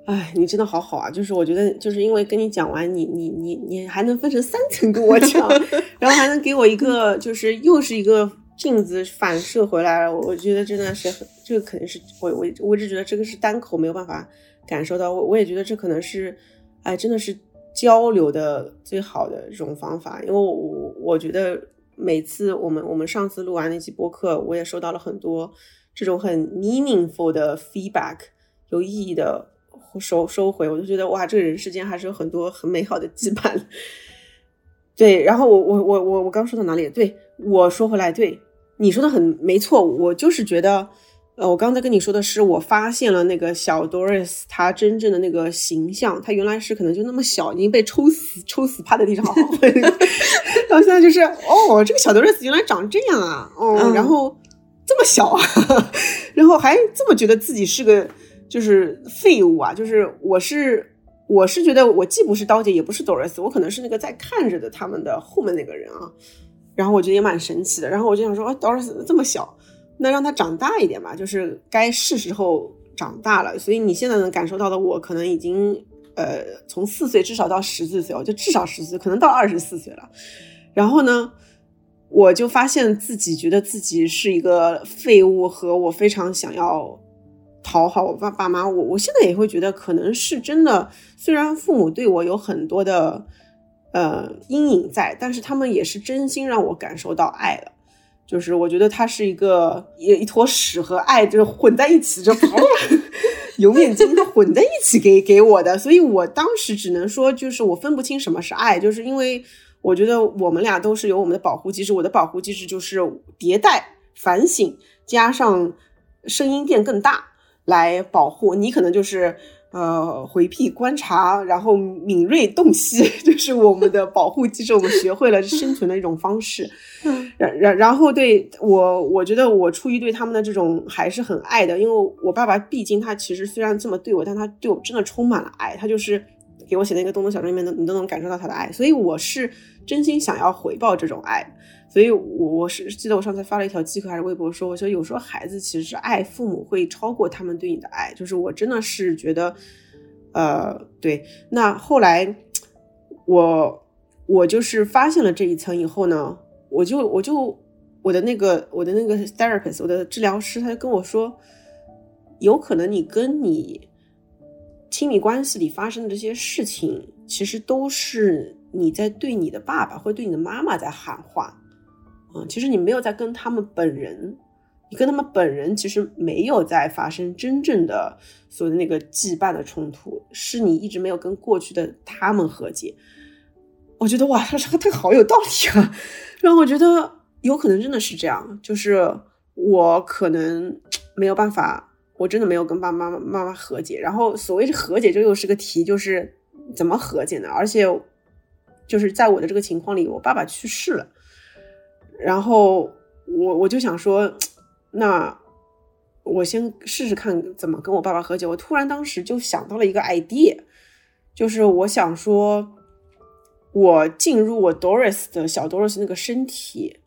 哎，你真的好好啊！就是我觉得，就是因为跟你讲完，你你你你还能分成三层跟我讲，然后还能给我一个，就是又是一个镜子反射回来了。我觉得真的是很。这个肯定是我我我一直觉得这个是单口没有办法感受到，我我也觉得这可能是，哎，真的是交流的最好的这种方法，因为我我觉得每次我们我们上次录完那期播客，我也收到了很多这种很 meaningful 的 feedback，有意义的收收回，我就觉得哇，这个人世间还是有很多很美好的羁绊。对，然后我我我我我刚说到哪里？对，我说回来，对你说的很没错，我就是觉得。呃，我刚才跟你说的是，我发现了那个小 Doris，她真正的那个形象，她原来是可能就那么小，已经被抽死，抽死趴在地上，然后现在就是，哦，这个小 Doris 原来长这样啊，哦，然后这么小啊，然后还这么觉得自己是个就是废物啊，就是我是我是觉得我既不是刀姐，也不是 Doris，我可能是那个在看着的他们的后面那个人啊，然后我觉得也蛮神奇的，然后我就想说，哦，Doris 这么小。那让他长大一点吧，就是该是时候长大了。所以你现在能感受到的，我可能已经呃从四岁至少到十四岁，我就至少十岁，可能到二十四岁了。然后呢，我就发现自己觉得自己是一个废物，和我非常想要讨好我爸爸妈。我我现在也会觉得，可能是真的。虽然父母对我有很多的呃阴影在，但是他们也是真心让我感受到爱了。就是我觉得它是一个一一坨屎和爱就混在一起，就 油面筋混在一起给给我的，所以我当时只能说，就是我分不清什么是爱，就是因为我觉得我们俩都是有我们的保护机制，我的保护机制就是迭代、反省，加上声音变更大来保护你，可能就是。呃，回避、观察，然后敏锐洞悉，就是我们的保护机制。我们学会了生存的一种方式。然然然后对我，我觉得我出于对他们的这种还是很爱的，因为我爸爸毕竟他其实虽然这么对我，但他对我真的充满了爱。他就是给我写那个东东小镇里面的，你都能感受到他的爱。所以我是真心想要回报这种爱。所以，我我是记得我上次发了一条机壳还是微博说，我说有时候孩子其实是爱父母会超过他们对你的爱，就是我真的是觉得，呃，对。那后来，我我就是发现了这一层以后呢，我就我就我的那个我的那个 therapist，我的治疗师，他就跟我说，有可能你跟你亲密关系里发生的这些事情，其实都是你在对你的爸爸或对你的妈妈在喊话。嗯，其实你没有在跟他们本人，你跟他们本人其实没有在发生真正的所谓的那个羁绊的冲突，是你一直没有跟过去的他们和解。我觉得哇，他说这个好有道理啊，让我觉得有可能真的是这样，就是我可能没有办法，我真的没有跟爸爸妈妈妈妈和解。然后所谓是和解，这又是个题，就是怎么和解呢？而且就是在我的这个情况里，我爸爸去世了。然后我我就想说，那我先试试看怎么跟我爸爸和解。我突然当时就想到了一个 idea，就是我想说，我进入我 Doris 的小 Doris 那个身体，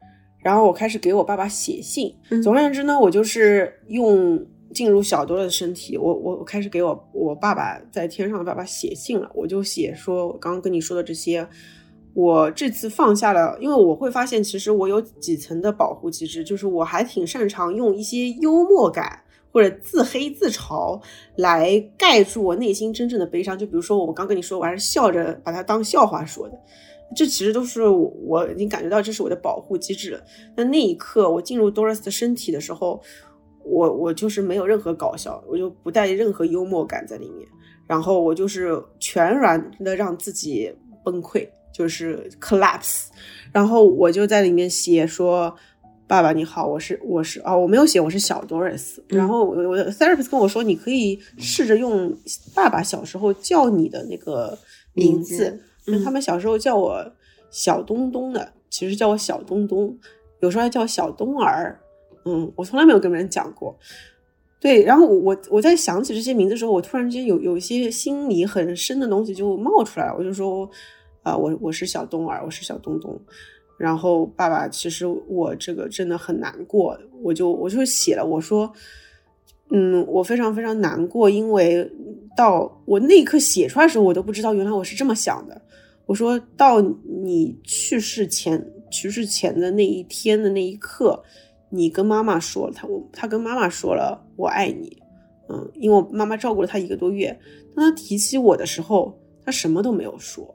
然后我开始给我爸爸写信。总而言之呢，我就是用进入小多的身体，我我我开始给我我爸爸在天上的爸爸写信了。我就写说，我刚刚跟你说的这些。我这次放下了，因为我会发现，其实我有几层的保护机制，就是我还挺擅长用一些幽默感或者自黑自嘲来盖住我内心真正的悲伤。就比如说，我刚跟你说，我还是笑着把它当笑话说的，这其实都是我已经感觉到这是我的保护机制了。那那一刻，我进入 Doris 的身体的时候，我我就是没有任何搞笑，我就不带任何幽默感在里面，然后我就是全然的让自己崩溃。就是 collapse，然后我就在里面写说：“爸爸你好，我是我是哦，我没有写我是小 Doris。”然后我我的 therapist 跟我说：“你可以试着用爸爸小时候叫你的那个名字，因为他们小时候叫我小东东的，其实叫我小东东，有时候还叫小东儿。嗯，我从来没有跟别人讲过。对，然后我我在想起这些名字的时候，我突然之间有有一些心里很深的东西就冒出来了，我就说。啊，我我是小东儿，我是小东东，然后爸爸，其实我这个真的很难过，我就我就写了，我说，嗯，我非常非常难过，因为到我那一刻写出来的时候，我都不知道原来我是这么想的。我说到你去世前，去世前的那一天的那一刻，你跟妈妈说了，他我他跟妈妈说了我爱你，嗯，因为我妈妈照顾了他一个多月，当他提起我的时候，他什么都没有说。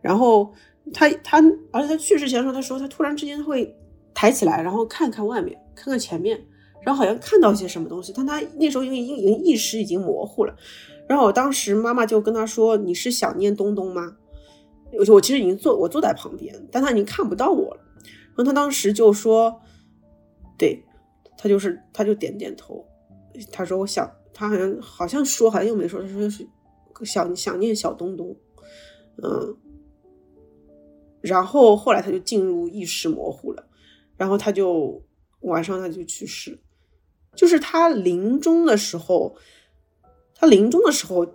然后他他，而且他去世前的时候，他说他突然之间会抬起来，然后看看外面，看看前面，然后好像看到些什么东西。但他那时候因为已经意识已经模糊了。然后我当时妈妈就跟他说：“你是想念东东吗？”我我其实已经坐我坐在旁边，但他已经看不到我了。然后他当时就说：“对，他就是他就点点头。他说我想，他好像好像说，好像又没说，他说是想想念小东东，嗯。”然后后来他就进入意识模糊了，然后他就晚上他就去世，就是他临终的时候，他临终的时候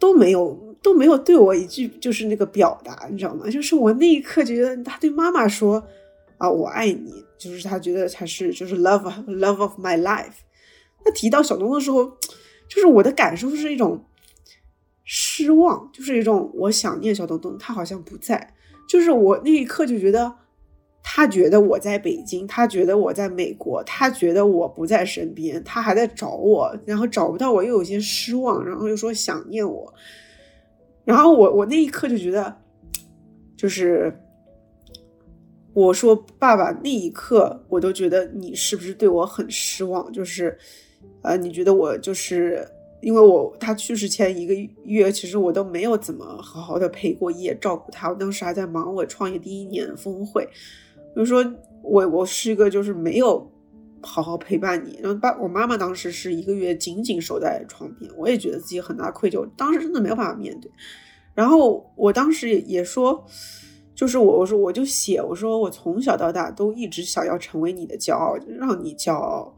都没有都没有对我一句就是那个表达，你知道吗？就是我那一刻觉得他对妈妈说啊我爱你，就是他觉得他是就是 love love of my life。他提到小东的时候，就是我的感受是一种失望，就是一种我想念小东东，他好像不在。就是我那一刻就觉得，他觉得我在北京，他觉得我在美国，他觉得我不在身边，他还在找我，然后找不到我又有些失望，然后又说想念我，然后我我那一刻就觉得，就是我说爸爸那一刻我都觉得你是不是对我很失望？就是，呃，你觉得我就是。因为我他去世前一个月，其实我都没有怎么好好的陪过夜，照顾他。我当时还在忙我创业第一年峰会，比如说我我是一个就是没有好好陪伴你。然后爸我妈妈当时是一个月紧紧守在床边，我也觉得自己很大愧疚，当时真的没有办法面对。然后我当时也也说，就是我我说我就写我说我从小到大都一直想要成为你的骄傲，让你骄傲。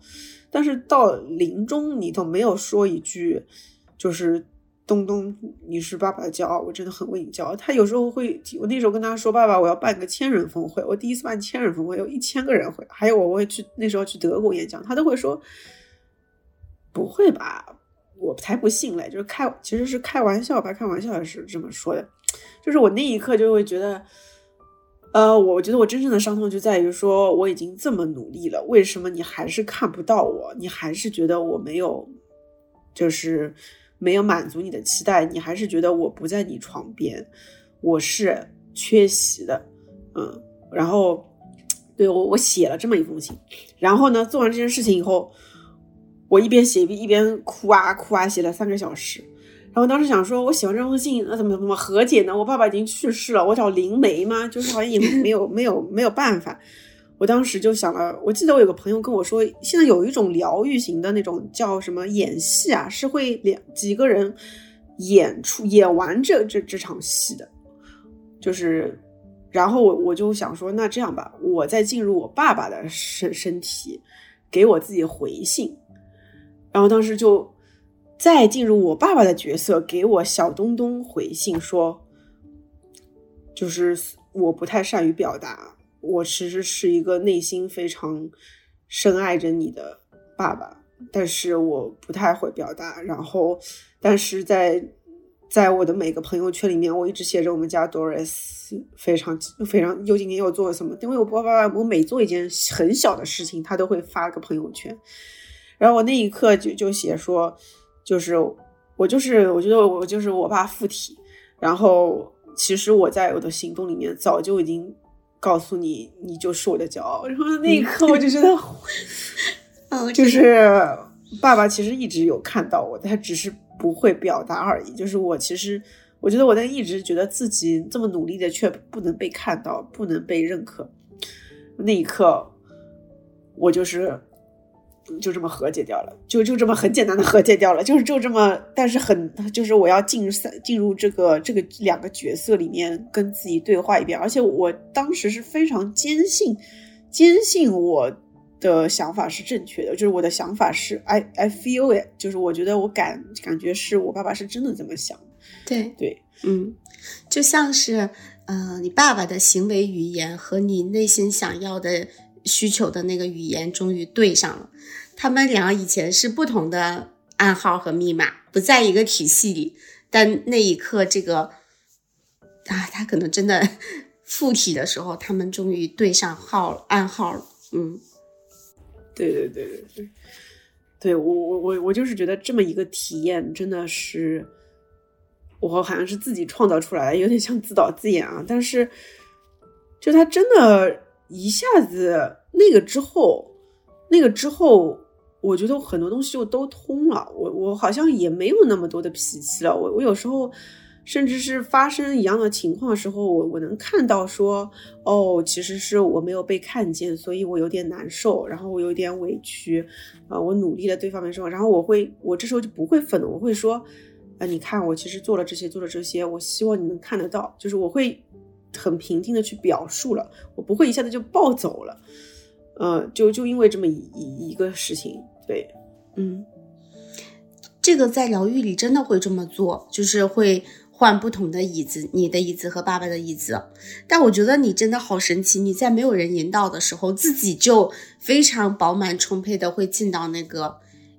但是到临终，你都没有说一句，就是东东，你是爸爸的骄傲，我真的很为你骄傲。他有时候会，我那时候跟他说，爸爸，我要办个千人峰会，我第一次办千人峰会，有一千个人会，还有我我会去那时候去德国演讲，他都会说，不会吧，我才不信嘞，就是开，其实是开玩笑吧，开玩笑是这么说的，就是我那一刻就会觉得。呃，我觉得我真正的伤痛就在于说，我已经这么努力了，为什么你还是看不到我？你还是觉得我没有，就是没有满足你的期待？你还是觉得我不在你床边，我是缺席的，嗯。然后，对我我写了这么一封信，然后呢，做完这件事情以后，我一边写一边哭啊哭啊，写了三个小时。然后当时想说，我写完这封信，那怎么怎么和解呢？我爸爸已经去世了，我找灵媒吗？就是好像也没有 没有没有办法。我当时就想了，我记得我有个朋友跟我说，现在有一种疗愈型的那种叫什么演戏啊，是会两几个人演出演完这这这场戏的。就是，然后我我就想说，那这样吧，我再进入我爸爸的身身体，给我自己回信。然后当时就。再进入我爸爸的角色，给我小东东回信说，就是我不太善于表达，我其实是一个内心非常深爱着你的爸爸，但是我不太会表达。然后，但是在在我的每个朋友圈里面，我一直写着我们家 Doris 非常非常又今天又做了什么，因为我爸爸我每做一件很小的事情，他都会发个朋友圈。然后我那一刻就就写说，就是我就是我觉得我就是我爸附体，然后其实我在我的行动里面早就已经告诉你，你就是我的骄傲。然后那一刻我就觉得，嗯，就是爸爸其实一直有看到我，他只是不会表达而已。就是我其实。我觉得我在一直觉得自己这么努力的，却不能被看到，不能被认可。那一刻，我就是就这么和解掉了，就就这么很简单的和解掉了，就是就这么，但是很就是我要进入三进入这个这个两个角色里面跟自己对话一遍，而且我当时是非常坚信坚信我的想法是正确的，就是我的想法是 I I feel it，就是我觉得我感感觉是我爸爸是真的这么想。对对，嗯，就像是，呃，你爸爸的行为语言和你内心想要的需求的那个语言终于对上了。他们俩以前是不同的暗号和密码，不在一个体系里，但那一刻，这个啊，他可能真的附体的时候，他们终于对上号暗号了。嗯，对对对对对，对我我我我就是觉得这么一个体验真的是。我好像是自己创造出来的，有点像自导自演啊。但是，就他真的一下子那个之后，那个之后，我觉得很多东西就都通了。我我好像也没有那么多的脾气了。我我有时候甚至是发生一样的情况的时候，我我能看到说，哦，其实是我没有被看见，所以我有点难受，然后我有点委屈啊。我努力了，对方没说，然后我会，我这时候就不会愤怒，我会说。啊，你看，我其实做了这些，做了这些，我希望你能看得到，就是我会很平静的去表述了，我不会一下子就暴走了，呃，就就因为这么一一个事情，对，嗯，这个在疗愈里真的会这么做，就是会换不同的椅子，你的椅子和爸爸的椅子，但我觉得你真的好神奇，你在没有人引导的时候，自己就非常饱满充沛的会进到那个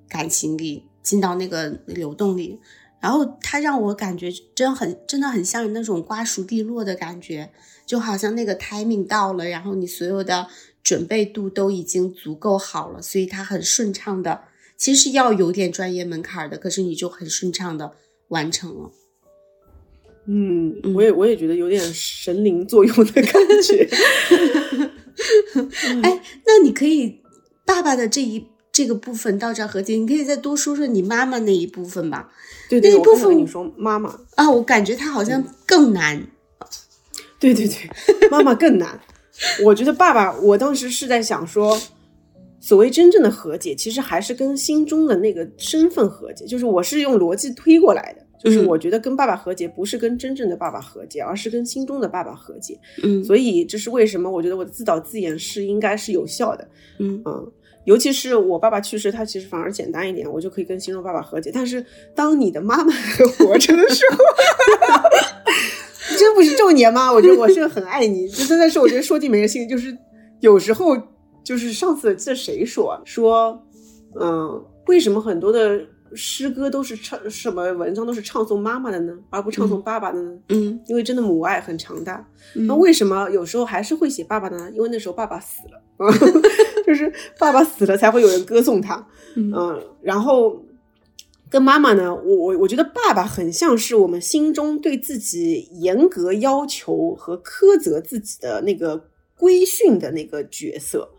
感情里，进到那个流动里。然后它让我感觉真很真的很像那种瓜熟蒂落的感觉，就好像那个 timing 到了，然后你所有的准备度都已经足够好了，所以它很顺畅的。其实要有点专业门槛的，可是你就很顺畅的完成了。嗯，我也我也觉得有点神灵作用的感觉。哎，那你可以爸爸的这一这个部分到这和解，你可以再多说说你妈妈那一部分吧。对对，我跟你说，妈妈啊，我感觉她好像更难。对对对，妈妈更难。我觉得爸爸，我当时是在想说，所谓真正的和解，其实还是跟心中的那个身份和解。就是我是用逻辑推过来的，就是我觉得跟爸爸和解，不是跟真正的爸爸和解，而是跟心中的爸爸和解。嗯，所以这是为什么？我觉得我的自导自演是应该是有效的。嗯嗯。尤其是我爸爸去世，他其实反而简单一点，我就可以跟心中爸爸和解。但是当你的妈妈还 活着的时候，真不是重年吗？我觉得我是很爱你，就 真的是我觉得说尽没人信。就是有时候，就是上次记得谁说说，嗯，为什么很多的。诗歌都是唱什么文章都是唱颂妈妈的呢，而不唱颂爸爸的呢？嗯，因为真的母爱很强大。那为什么有时候还是会写爸爸呢？因为那时候爸爸死了，就是爸爸死了才会有人歌颂他。嗯，然后跟妈妈呢，我我我觉得爸爸很像是我们心中对自己严格要求和苛责自己的那个规训的那个角色。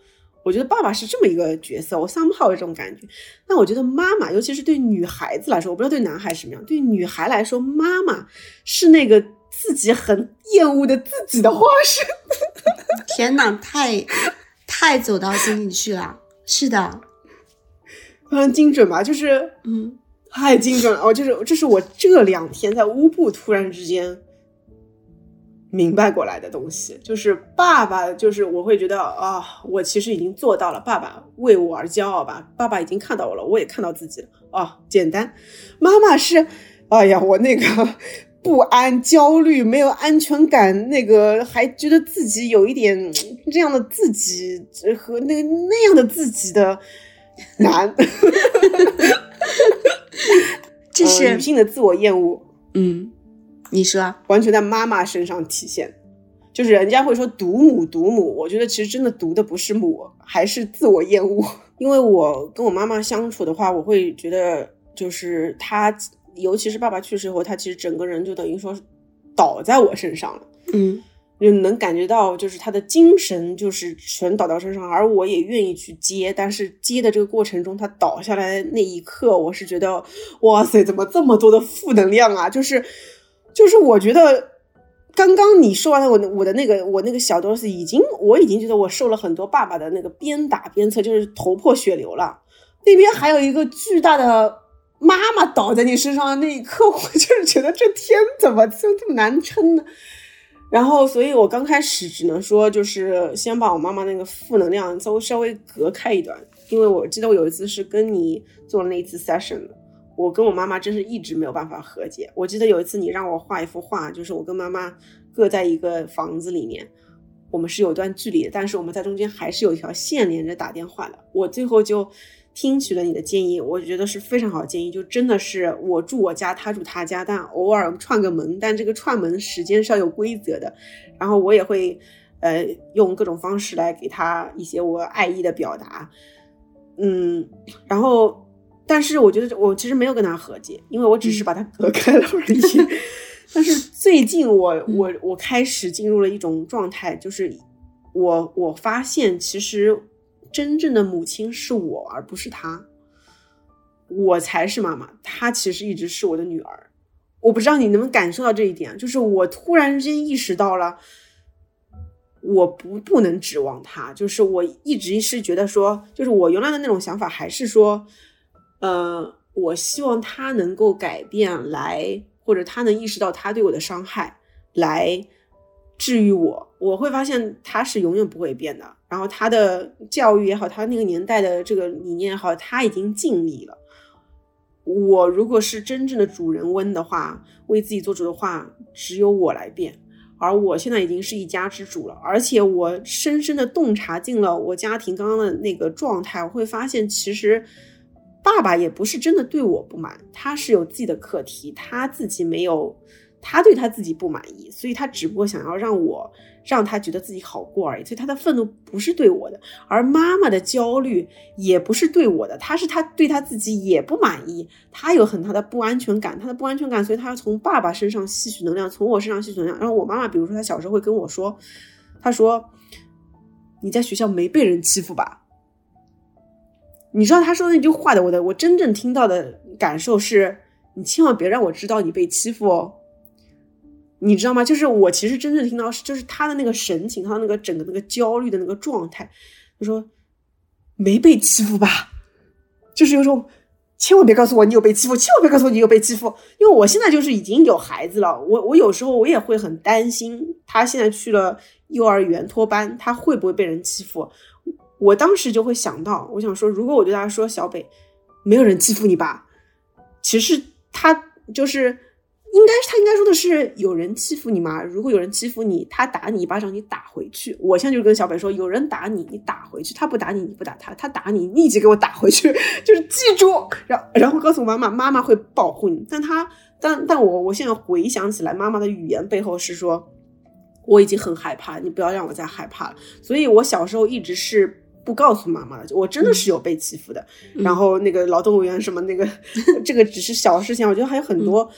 我觉得爸爸是这么一个角色，我 somehow 有这种感觉。那我觉得妈妈，尤其是对女孩子来说，我不知道对男孩什么样。对女孩来说，妈妈是那个自己很厌恶的自己的化身。天哪，太太走到心里去了。是的，非常精准吧？就是嗯，太精准了。哦，就是这是我这两天在乌布突然之间。明白过来的东西，就是爸爸，就是我会觉得啊，我其实已经做到了，爸爸为我而骄傲吧，爸爸已经看到我了，我也看到自己了啊，简单。妈妈是，哎呀，我那个不安、焦虑、没有安全感，那个还觉得自己有一点这样的自己和那那样的自己的难，女性的自我厌恶，嗯。你说完全在妈妈身上体现，就是人家会说独母独母，我觉得其实真的独的不是母，还是自我厌恶。因为我跟我妈妈相处的话，我会觉得就是她，尤其是爸爸去世后，她其实整个人就等于说倒在我身上了。嗯，就能感觉到，就是他的精神就是全倒到身上，而我也愿意去接，但是接的这个过程中，他倒下来那一刻，我是觉得，哇塞，怎么这么多的负能量啊？就是，就是我觉得。刚刚你说完了，我我的那个我那个小东西已经，我已经觉得我受了很多爸爸的那个鞭打鞭策，就是头破血流了。那边还有一个巨大的妈妈倒在你身上的那一刻，我就是觉得这天怎么就这么难撑呢？然后，所以我刚开始只能说，就是先把我妈妈那个负能量稍微稍微隔开一段，因为我记得我有一次是跟你做了那一次 session。我跟我妈妈真是一直没有办法和解。我记得有一次你让我画一幅画，就是我跟妈妈各在一个房子里面，我们是有段距离的，但是我们在中间还是有一条线连着打电话的。我最后就听取了你的建议，我觉得是非常好的建议，就真的是我住我家，他住他家，但偶尔串个门，但这个串门时间是要有规则的。然后我也会呃用各种方式来给他一些我爱意的表达，嗯，然后。但是我觉得我其实没有跟他和解，因为我只是把他隔开了而已。但是最近我我我开始进入了一种状态，就是我我发现其实真正的母亲是我，而不是他，我才是妈妈，她其实一直是我的女儿。我不知道你能不能感受到这一点，就是我突然之间意识到了，我不不能指望他，就是我一直是觉得说，就是我原来的那种想法还是说。呃，我希望他能够改变，来或者他能意识到他对我的伤害，来治愈我。我会发现他是永远不会变的。然后他的教育也好，他那个年代的这个理念也好，他已经尽力了。我如果是真正的主人翁的话，为自己做主的话，只有我来变。而我现在已经是一家之主了，而且我深深的洞察进了我家庭刚刚的那个状态，我会发现其实。爸爸也不是真的对我不满，他是有自己的课题，他自己没有，他对他自己不满意，所以他只不过想要让我让他觉得自己好过而已。所以他的愤怒不是对我的，而妈妈的焦虑也不是对我的，他是他对他自己也不满意，他有很大的不安全感，他的不安全感，所以他要从爸爸身上吸取能量，从我身上吸取能量。然后我妈妈，比如说她小时候会跟我说，她说你在学校没被人欺负吧？你知道他说那句话的，我的我真正听到的感受是，你千万别让我知道你被欺负哦。你知道吗？就是我其实真正听到是，就是他的那个神情，他那个整个那个焦虑的那个状态。他说没被欺负吧？就是有种千万别告诉我你有被欺负，千万别告诉我你有被欺负，因为我现在就是已经有孩子了，我我有时候我也会很担心，他现在去了幼儿园托班，他会不会被人欺负？我当时就会想到，我想说，如果我对他说：“小北，没有人欺负你吧？”其实他就是应该，他应该说的是：“有人欺负你吗？如果有人欺负你，他打你一巴掌，你打回去。”我现在就跟小北说：“有人打你，你打回去；他不打你，你不打他；他打你，立即给我打回去。”就是记住，然然后告诉妈妈，妈妈会保护你。但他，但但我我现在回想起来，妈妈的语言背后是说：“我已经很害怕，你不要让我再害怕了。”所以，我小时候一直是。不告诉妈妈的，我真的是有被欺负的。然后那个劳动委员什么那个，这个只是小事情，我觉得还有很多，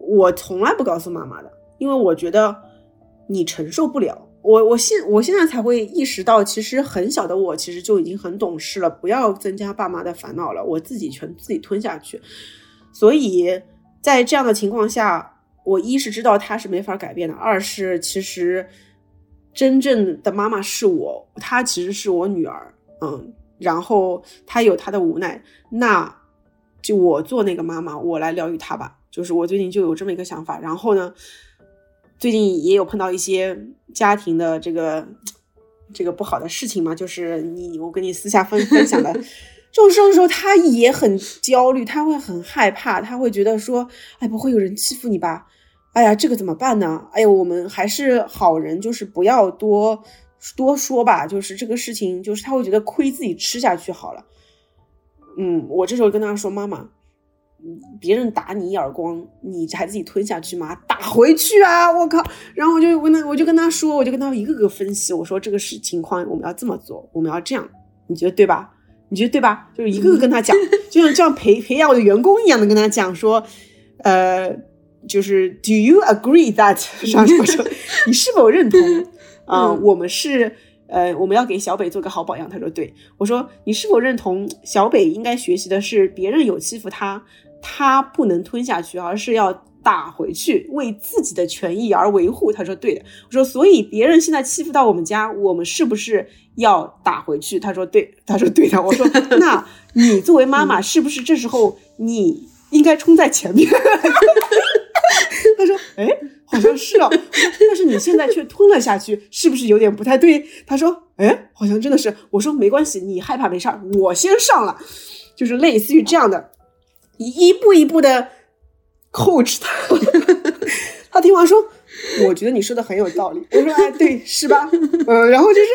我从来不告诉妈妈的，因为我觉得你承受不了。我我现我现在才会意识到，其实很小的我其实就已经很懂事了，不要增加爸妈的烦恼了，我自己全自己吞下去。所以在这样的情况下，我一是知道他是没法改变的，二是其实。真正的妈妈是我，她其实是我女儿，嗯，然后她有她的无奈，那就我做那个妈妈，我来疗愈她吧。就是我最近就有这么一个想法，然后呢，最近也有碰到一些家庭的这个这个不好的事情嘛，就是你我跟你私下分分享的这种时候，他也很焦虑，他会很害怕，他会觉得说，哎，不会有人欺负你吧？哎呀，这个怎么办呢？哎呀，我们还是好人，就是不要多多说吧。就是这个事情，就是他会觉得亏自己吃下去好了。嗯，我这时候跟他说：“妈妈，别人打你一耳光，你还自己吞下去吗？打回去啊！我靠！然后我就问他，我就跟他说，我就跟他一个个分析，我说这个事情况我们要这么做，我们要这样，你觉得对吧？你觉得对吧？就是一个个跟他讲，就像这样培培养我的员工一样的跟他讲说，呃，就是 Do you agree that？上说说你是否认同？啊，我们是。呃，我们要给小北做个好榜样。他说：“对我说，你是否认同小北应该学习的是别人有欺负他，他不能吞下去，而是要打回去，为自己的权益而维护？”他说：“对的。”我说：“所以别人现在欺负到我们家，我们是不是要打回去？”他说：“对。”他说：“对的。”我说：“ 那你作为妈妈，是不是这时候你应该冲在前面？”他说：“哎。”好像是哦，但是你现在却吞了下去，是不是有点不太对？他说：“哎，好像真的是。”我说：“没关系，你害怕没事儿，我先上了。”就是类似于这样的，一步一步的 coach 他。他听完说：“我觉得你说的很有道理。”我说：“哎，对，是吧？嗯，然后就是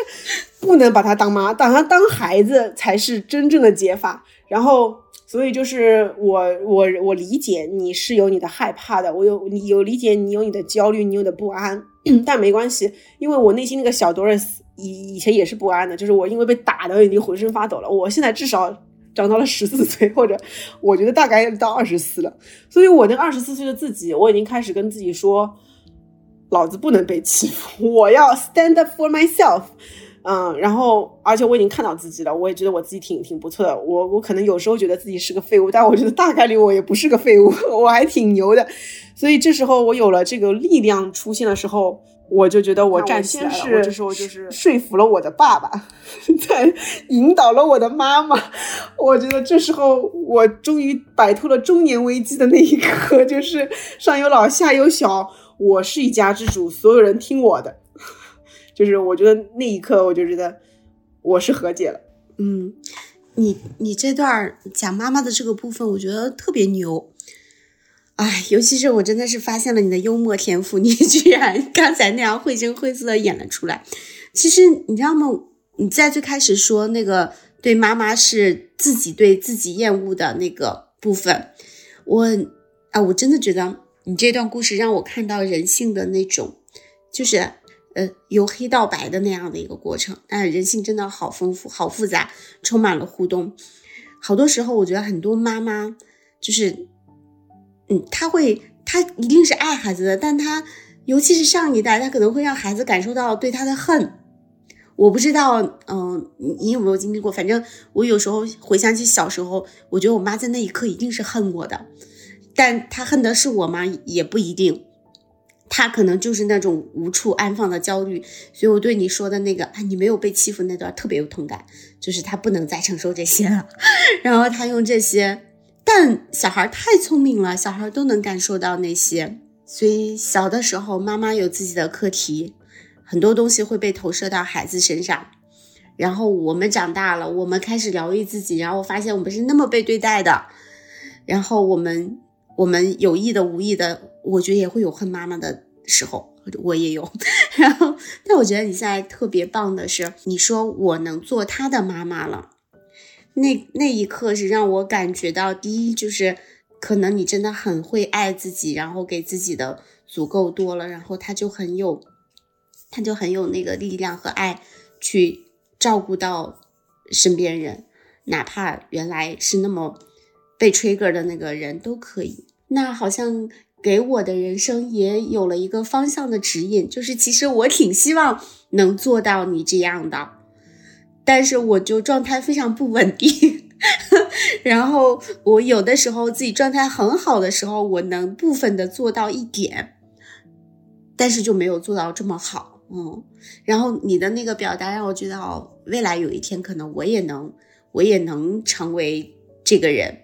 不能把他当妈，把他当孩子才是真正的解法。然后。”所以就是我我我理解你是有你的害怕的，我有你有理解你有你的焦虑，你有的不安，但没关系，因为我内心那个小 Doris 以以前也是不安的，就是我因为被打的已经浑身发抖了，我现在至少长到了十四岁，或者我觉得大概到二十四了，所以我那二十四岁的自己，我已经开始跟自己说，老子不能被欺负，我要 stand up for myself。嗯，然后，而且我已经看到自己了，我也觉得我自己挺挺不错的。我我可能有时候觉得自己是个废物，但我觉得大概率我也不是个废物，我还挺牛的。所以这时候我有了这个力量出现的时候，我就觉得我站起来了。我这时候就是说服了我的爸爸，在引导了我的妈妈。我觉得这时候我终于摆脱了中年危机的那一刻，就是上有老下有小，我是一家之主，所有人听我的。就是我觉得那一刻，我就觉得我是和解了。嗯，你你这段讲妈妈的这个部分，我觉得特别牛。哎，尤其是我真的是发现了你的幽默天赋，你 居然刚才那样绘声绘色的演了出来。其实你知道吗？你在最开始说那个对妈妈是自己对自己厌恶的那个部分，我啊，我真的觉得你这段故事让我看到人性的那种，就是。呃，由黑到白的那样的一个过程，但人性真的好丰富、好复杂，充满了互动。好多时候，我觉得很多妈妈就是，嗯，他会，他一定是爱孩子的，但他尤其是上一代，他可能会让孩子感受到对他的恨。我不知道，嗯，你有没有经历过？反正我有时候回想起小时候，我觉得我妈在那一刻一定是恨我的，但她恨的是我吗？也不一定。他可能就是那种无处安放的焦虑，所以我对你说的那个啊，你没有被欺负那段特别有同感，就是他不能再承受这些了，然后他用这些，但小孩太聪明了，小孩都能感受到那些，所以小的时候妈妈有自己的课题，很多东西会被投射到孩子身上，然后我们长大了，我们开始疗愈自己，然后发现我们是那么被对待的，然后我们。我们有意的、无意的，我觉得也会有恨妈妈的时候，我也有。然后，但我觉得你现在特别棒的是，你说我能做他的妈妈了，那那一刻是让我感觉到，第一就是可能你真的很会爱自己，然后给自己的足够多了，然后他就很有，他就很有那个力量和爱去照顾到身边人，哪怕原来是那么。被 trigger 的那个人都可以，那好像给我的人生也有了一个方向的指引，就是其实我挺希望能做到你这样的，但是我就状态非常不稳定，然后我有的时候自己状态很好的时候，我能部分的做到一点，但是就没有做到这么好，嗯，然后你的那个表达让我觉得哦，未来有一天可能我也能，我也能成为这个人。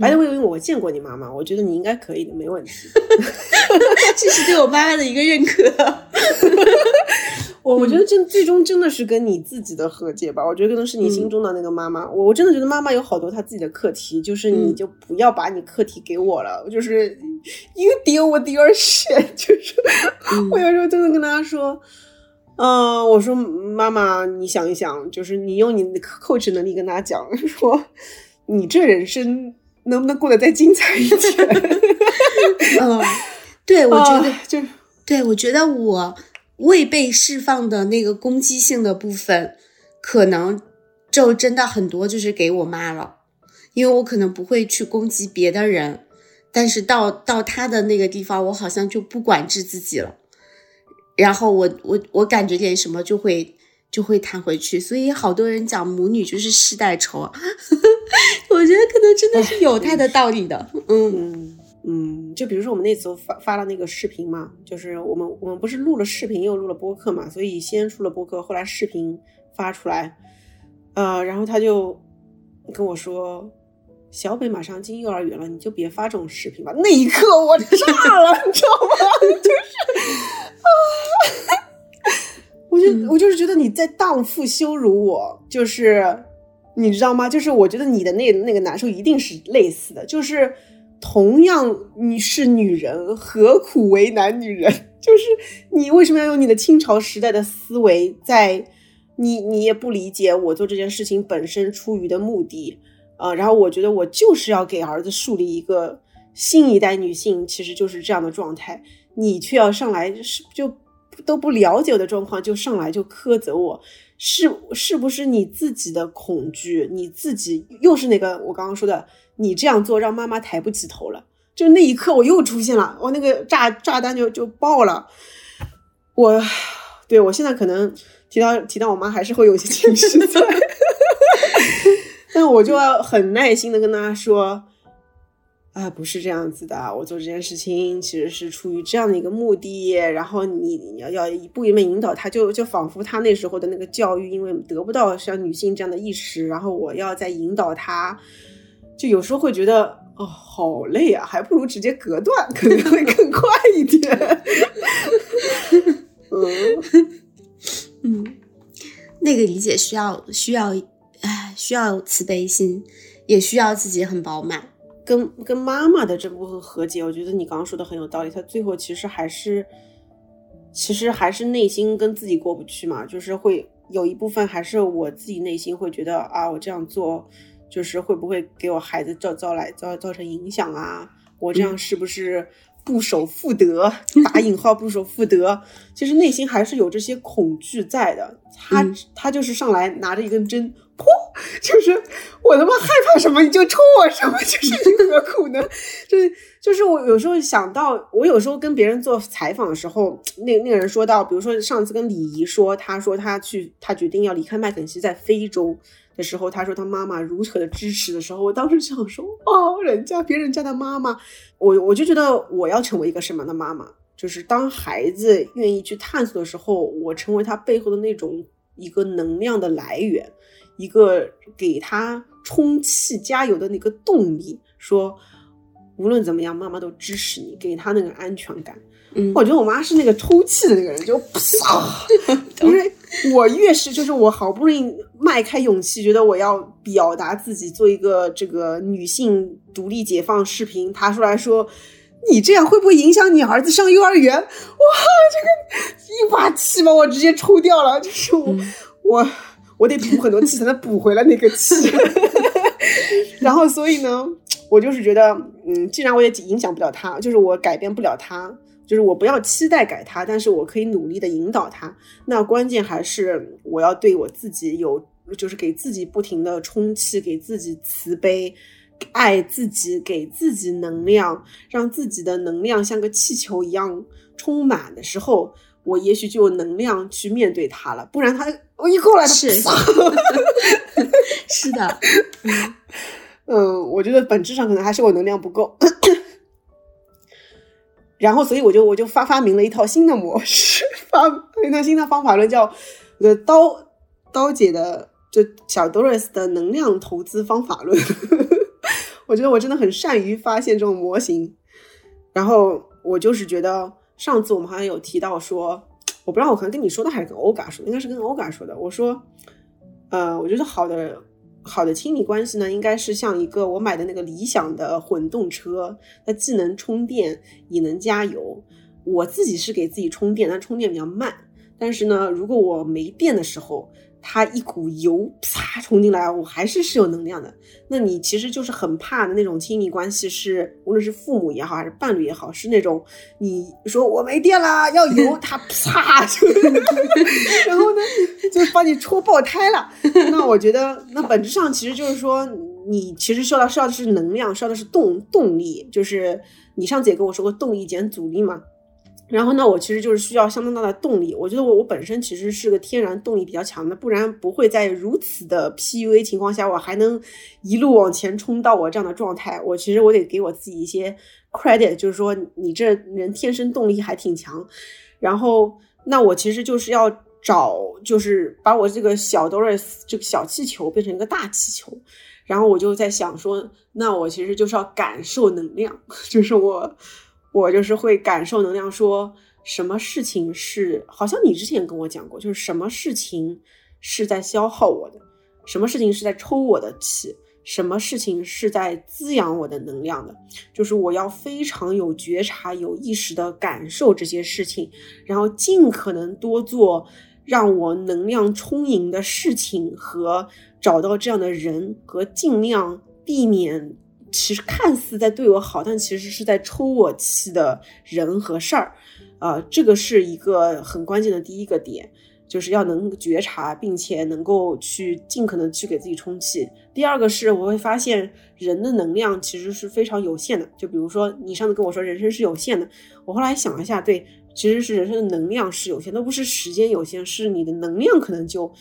白的，我因为我见过你妈妈，我觉得你应该可以的，没问题。这是对我妈妈的一个认可。我我觉得真最终真的是跟你自己的和解吧。我觉得可能是你心中的那个妈妈。我我真的觉得妈妈有好多她自己的课题，就是你就不要把你课题给我了，就是 you deal with your shit。就是 我有时候真的跟她说，嗯，我说妈妈，你想一想，就是你用你的 coach 能力跟她讲，说你这人生。能不能过得再精彩一点？嗯，对，我觉得、啊就对，我觉得我未被释放的那个攻击性的部分，可能就真的很多就是给我妈了，因为我可能不会去攻击别的人，但是到到她的那个地方，我好像就不管制自己了，然后我我我感觉点什么就会就会弹回去，所以好多人讲母女就是世代仇，我觉得可能真的是有它的道理的，嗯。嗯嗯，就比如说我们那次发发了那个视频嘛，就是我们我们不是录了视频又录了播客嘛，所以先出了播客，后来视频发出来，呃，然后他就跟我说。小北马上进幼儿园了，你就别发这种视频吧。那一刻我炸了，你知道吗？就是啊，我就我就是觉得你在荡妇羞辱我，就是你知道吗？就是我觉得你的那那个难受一定是类似的，就是同样你是女人，何苦为难女人？就是你为什么要用你的清朝时代的思维在？你你也不理解我做这件事情本身出于的目的，呃，然后我觉得我就是要给儿子树立一个新一代女性，其实就是这样的状态，你却要上来是就都不了解我的状况，就上来就苛责我，是是不是你自己的恐惧？你自己又是那个我刚刚说的，你这样做让妈妈抬不起头了。就那一刻，我又出现了，我那个炸炸弹就就爆了。我对我现在可能提到提到我妈，还是会有些情绪在，但我就要很耐心的跟她说。啊，不是这样子的，我做这件事情其实是出于这样的一个目的，然后你要要一步一步引导他，就就仿佛他那时候的那个教育，因为得不到像女性这样的意识，然后我要再引导他，就有时候会觉得哦，好累啊，还不如直接隔断，可能会更快一点。嗯 嗯，那个理解需要需要，唉，需要慈悲心，也需要自己很饱满。跟跟妈妈的这部分和解，我觉得你刚刚说的很有道理。他最后其实还是，其实还是内心跟自己过不去嘛，就是会有一部分还是我自己内心会觉得啊，我这样做就是会不会给我孩子造造来造造成影响啊？我这样是不是不守妇德？打引号不守妇德，其实内心还是有这些恐惧在的。他、嗯他就是上来拿着一根针，噗，就是我他妈害怕什么你就抽我什么，就是你何苦呢？就是就是我有时候想到，我有时候跟别人做采访的时候，那那个人说到，比如说上次跟李怡说，他说他去，他决定要离开麦肯锡，在非洲的时候，他说他妈妈如何的支持的时候，我当时想说，哦，人家别人家的妈妈，我我就觉得我要成为一个什么样的妈妈？就是当孩子愿意去探索的时候，我成为他背后的那种一个能量的来源，一个给他充气加油的那个动力。说无论怎么样，妈妈都支持你，给他那个安全感。嗯我觉得我妈是那个抽气的那个人，就啪，因为我越是就是我好不容易迈开勇气，觉得我要表达自己，做一个这个女性独立解放视频，她出来说。你这样会不会影响你儿子上幼儿园？哇，这个一把气把我直接抽掉了，就是我、嗯我我得补很多气才能补回来那个气。然后所以呢，我就是觉得，嗯，既然我也影响不了他，就是我改变不了他，就是我不要期待改他，但是我可以努力的引导他。那关键还是我要对我自己有，就是给自己不停的充气，给自己慈悲。爱自己，给自己能量，让自己的能量像个气球一样充满的时候，我也许就有能量去面对它了。不然它我一过来，是啪 是的，嗯嗯，我觉得本质上可能还是我能量不够。然后，所以我就我就发发明了一套新的模式，发一套新的方法论，叫呃刀刀姐的就小 Doris 的能量投资方法论。我觉得我真的很善于发现这种模型。然后我就是觉得上次我们好像有提到说，我不知道我可能跟你说的还是跟欧嘎说，应该是跟欧嘎说的。我说，呃，我觉得好的好的亲密关系呢，应该是像一个我买的那个理想的混动车，它既能充电也能加油。我自己是给自己充电，但充电比较慢。但是呢，如果我没电的时候，它一股油啪冲进来，我还是是有能量的。那你其实就是很怕的那种亲密关系，是无论是父母也好，还是伴侣也好，是那种你说我没电了要油，它 啪就，然后呢就把你戳爆胎了。那我觉得，那本质上其实就是说，你其实需要需要的是能量，需要的是动动力，就是你上次也跟我说过，动力减阻力嘛。然后呢，我其实就是需要相当大的动力。我觉得我我本身其实是个天然动力比较强的，不然不会在如此的 PUA 情况下，我还能一路往前冲到我这样的状态。我其实我得给我自己一些 credit，就是说你这人天生动力还挺强。然后那我其实就是要找，就是把我这个小 Doris 这个小气球变成一个大气球。然后我就在想说，那我其实就是要感受能量，就是我。我就是会感受能量，说什么事情是，好像你之前跟我讲过，就是什么事情是在消耗我的，什么事情是在抽我的气，什么事情是在滋养我的能量的，就是我要非常有觉察、有意识的感受这些事情，然后尽可能多做让我能量充盈的事情，和找到这样的人，和尽量避免。其实看似在对我好，但其实是在抽我气的人和事儿，啊，这个是一个很关键的第一个点，就是要能觉察，并且能够去尽可能去给自己充气。第二个是我会发现人的能量其实是非常有限的，就比如说你上次跟我说人生是有限的，我后来想了一下，对，其实是人生的能量是有限，都不是时间有限，是你的能量可能就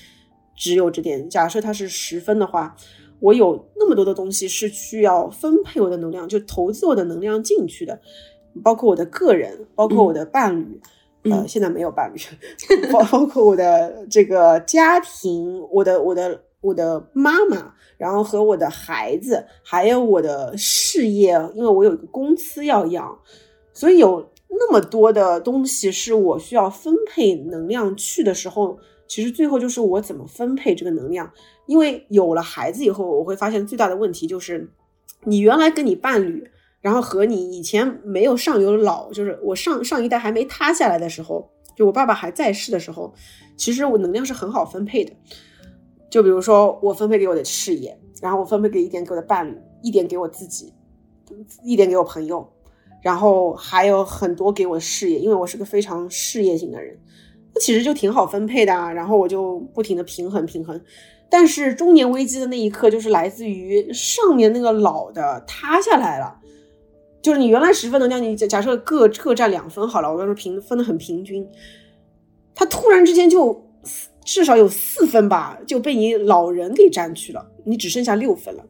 只有这点。假设它是十分的话。我有那么多的东西是需要分配我的能量，就投资我的能量进去的，包括我的个人，包括我的伴侣，呃，现在没有伴侣，包包括我的这个家庭，我的我的我的妈妈，然后和我的孩子，还有我的事业，因为我有一个公司要养，所以有那么多的东西是我需要分配能量去的时候，其实最后就是我怎么分配这个能量。因为有了孩子以后，我会发现最大的问题就是，你原来跟你伴侣，然后和你以前没有上有老，就是我上上一代还没塌下来的时候，就我爸爸还在世的时候，其实我能量是很好分配的。就比如说我分配给我的事业，然后我分配给一点给我的伴侣，一点给我自己，一点给我朋友，然后还有很多给我事业，因为我是个非常事业型的人，其实就挺好分配的啊。然后我就不停的平衡平衡。但是中年危机的那一刻，就是来自于上面那个老的塌下来了。就是你原来十分能量，你假设各各占两分好了，我要说平分的很平均，他突然之间就至少有四分吧，就被你老人给占去了，你只剩下六分了。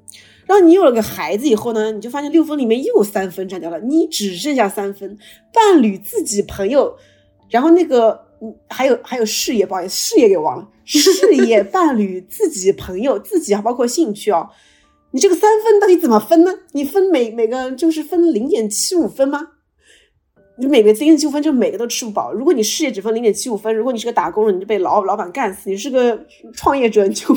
然后你有了个孩子以后呢，你就发现六分里面又有三分占掉了，你只剩下三分。伴侣、自己、朋友，然后那个。嗯，还有还有事业，不好意思，事业给忘了。事业、伴侣、自己、朋友、自己还包括兴趣哦。你这个三分到底怎么分呢？你分每每个就是分零点七五分吗？你每个零点七五分就每个都吃不饱。如果你事业只分零点七五分，如果你是个打工人，你就被老老板干死；你是个创业者，你就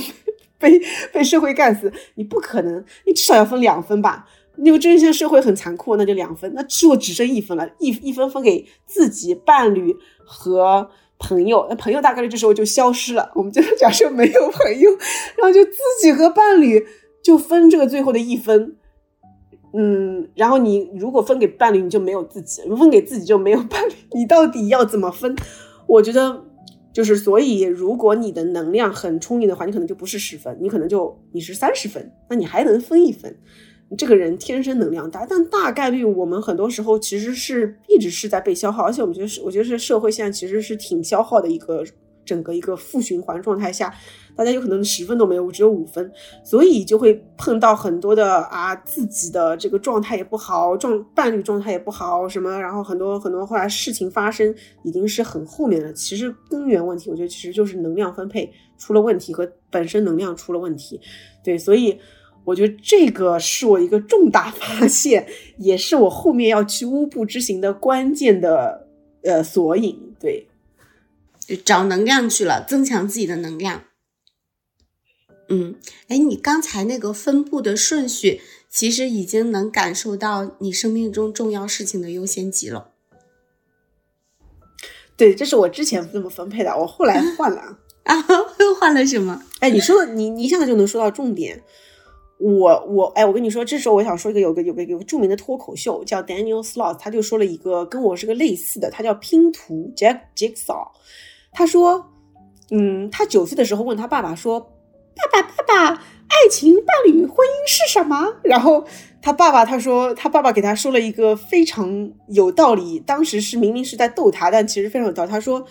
被 被社会干死。你不可能，你至少要分两分吧？因为这现在社会很残酷，那就两分，那只有只剩一分了，一一分分给自己伴侣。和朋友，那朋友大概率这时候就消失了。我们就假设没有朋友，然后就自己和伴侣就分这个最后的一分。嗯，然后你如果分给伴侣，你就没有自己；如果分给自己，就没有伴侣。你到底要怎么分？我觉得就是，所以如果你的能量很充盈的话，你可能就不是十分，你可能就你是三十分，那你还能分一分。这个人天生能量大，但大概率我们很多时候其实是一直是在被消耗，而且我们觉得是，我觉得是社会现在其实是挺消耗的一个整个一个负循环状态下，大家有可能十分都没有，只有五分，所以就会碰到很多的啊自己的这个状态也不好，状伴侣状态也不好什么，然后很多很多后来事情发生已经是很后面了，其实根源问题我觉得其实就是能量分配出了问题和本身能量出了问题，对，所以。我觉得这个是我一个重大发现，也是我后面要去乌布之行的关键的呃索引。对，找能量去了，增强自己的能量。嗯，哎，你刚才那个分布的顺序，其实已经能感受到你生命中重要事情的优先级了。对，这是我之前这么分配的，我后来换了。啊，又 换了什么？哎，你说你你一下子就能说到重点。我我哎，我跟你说，这时候我想说一个有个有个有个著名的脱口秀叫 Daniel Sloss，他就说了一个跟我是个类似的，他叫拼图 Jack Jigsaw。他说，嗯，他九岁的时候问他爸爸说：“爸爸爸爸，爱情、伴侣、婚姻是什么？”然后他爸爸他说，他爸爸给他说了一个非常有道理，当时是明明是在逗他，但其实非常有道理。他说。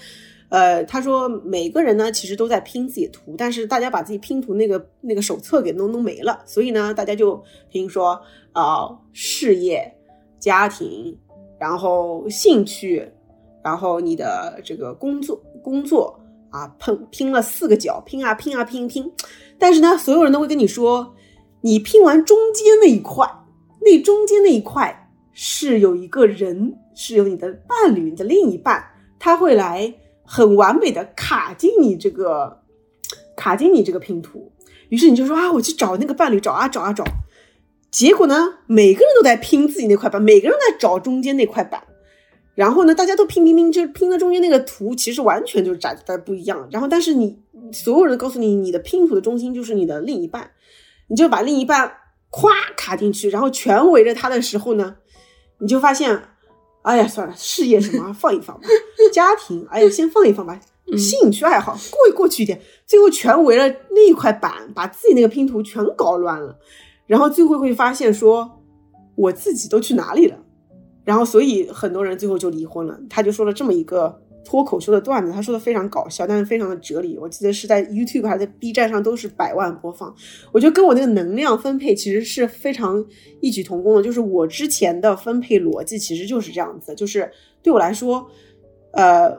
呃，他说每个人呢，其实都在拼自己图，但是大家把自己拼图那个那个手册给弄弄没了，所以呢，大家就拼说啊，事业、家庭，然后兴趣，然后你的这个工作工作啊，拼拼了四个角，拼啊拼啊拼拼，但是呢，所有人都会跟你说，你拼完中间那一块，那中间那一块是有一个人，是有你的伴侣，你的另一半，他会来。很完美的卡进你这个，卡进你这个拼图，于是你就说啊，我去找那个伴侣，找啊找啊找，结果呢，每个人都在拼自己那块板，每个人在找中间那块板，然后呢，大家都拼拼拼，就拼的中间那个图其实完全就是长得不一样。然后，但是你所有人告诉你，你的拼图的中心就是你的另一半，你就把另一半咵卡进去，然后全围着他的时候呢，你就发现。哎呀，算了，事业什么放一放吧，家庭，哎呀，先放一放吧，兴趣爱好过一过去一点，最后全围了那一块板，把自己那个拼图全搞乱了，然后最后会发现说，我自己都去哪里了，然后所以很多人最后就离婚了。他就说了这么一个。脱口秀的段子，他说的非常搞笑，但是非常的哲理。我记得是在 YouTube 还是在 B 站上都是百万播放。我觉得跟我那个能量分配其实是非常异曲同工的，就是我之前的分配逻辑其实就是这样子，就是对我来说，呃，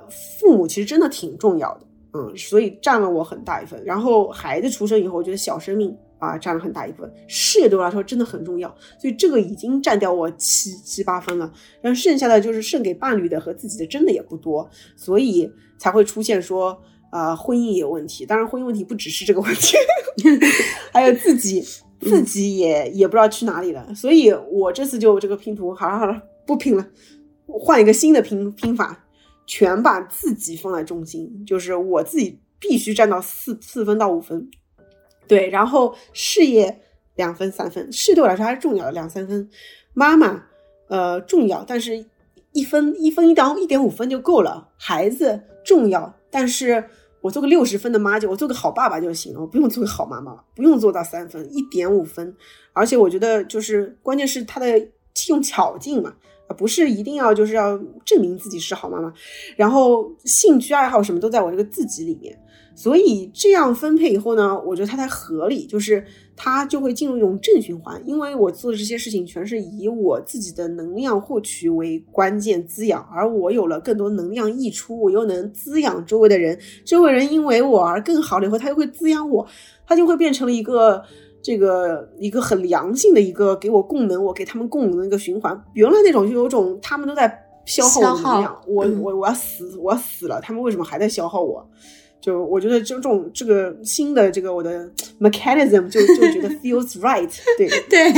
父母其实真的挺重要的，嗯，所以占了我很大一份。然后孩子出生以后，我觉得小生命。啊，占了很大一部分。事业对我来说真的很重要，所以这个已经占掉我七七八分了。然后剩下的就是剩给伴侣的和自己的，真的也不多，所以才会出现说，啊，婚姻也有问题。当然，婚姻问题不只是这个问题，还有自己自己也也不知道去哪里了。所以我这次就这个拼图，好了好了，不拼了，换一个新的拼拼法，全把自己放在中心，就是我自己必须占到四四分到五分。对，然后事业两分三分，事对我来说还是重要的，两三分。妈妈，呃，重要，但是一分一分一到一点五分就够了。孩子重要，但是我做个六十分的妈就我做个好爸爸就行了，我不用做个好妈妈，不用做到三分，一点五分。而且我觉得就是关键是他的用巧劲嘛，不是一定要就是要证明自己是好妈妈。然后兴趣爱好什么都在我这个自己里面。所以这样分配以后呢，我觉得它才合理，就是它就会进入一种正循环。因为我做的这些事情全是以我自己的能量获取为关键滋养，而我有了更多能量溢出，我又能滋养周围的人，周围人因为我而更好了以后，他又会滋养我，它就会变成了一个这个一个很良性的一个给我供能，我给他们供能的一个循环。原来那种就有种他们都在消耗我能量，我我我要死我要死了，他们为什么还在消耗我？就我觉得这种这个新的这个我的 mechanism 就就觉得 feels right，对 对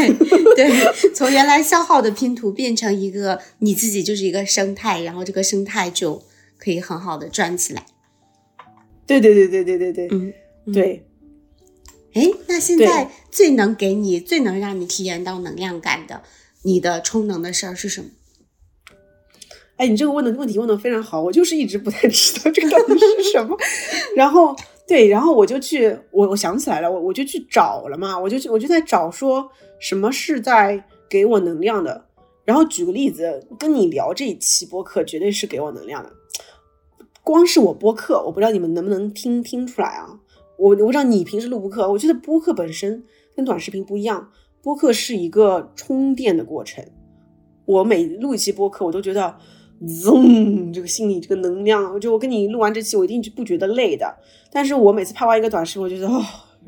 对，从原来消耗的拼图变成一个你自己就是一个生态，然后这个生态就可以很好的转起来。对对对对对对对，嗯对。哎，那现在最能给你最能让你体验到能量感的，你的充能的事儿是什么？哎，你这个问的问题问的非常好，我就是一直不太知道这个到底是什么。然后对，然后我就去，我我想起来了，我我就去找了嘛，我就去，我就在找说什么是在给我能量的。然后举个例子，跟你聊这一期播客，绝对是给我能量的。光是我播客，我不知道你们能不能听听出来啊？我我不知道你平时录播客，我觉得播客本身跟短视频不一样，播客是一个充电的过程。我每录一期播客，我都觉得。嗡，这个心里这个能量，就我跟你录完这期，我一定不觉得累的。但是我每次拍完一个短视频，我觉得哦，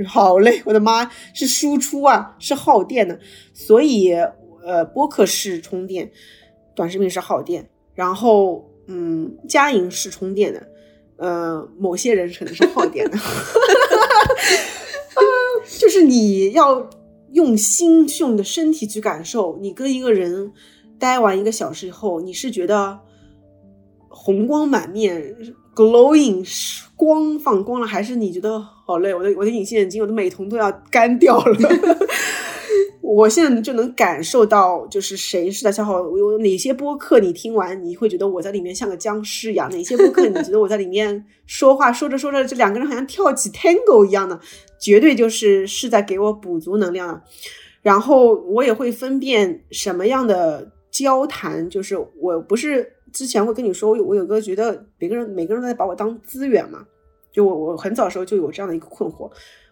好累，我的妈，是输出啊，是耗电的。所以，呃，播客是充电，短视频是耗电。然后，嗯，佳莹是充电的，呃，某些人可能是耗点的。就是你要用心去，用你的身体去感受，你跟一个人。待完一个小时以后，你是觉得红光满面，glowing 光放光了，还是你觉得好累？我的我的隐形眼镜，我的美瞳都要干掉了。我现在就能感受到，就是谁是在消耗我。有哪些播客你听完，你会觉得我在里面像个僵尸一样？哪些播客你觉得我在里面说话说着说着，这两个人好像跳起 tango 一样的？绝对就是是在给我补足能量。然后我也会分辨什么样的交谈，就是我不是之前会跟你说，我有我有个觉得每个人每个人都在把我当资源嘛，就我我很早时候就有这样的一个困惑。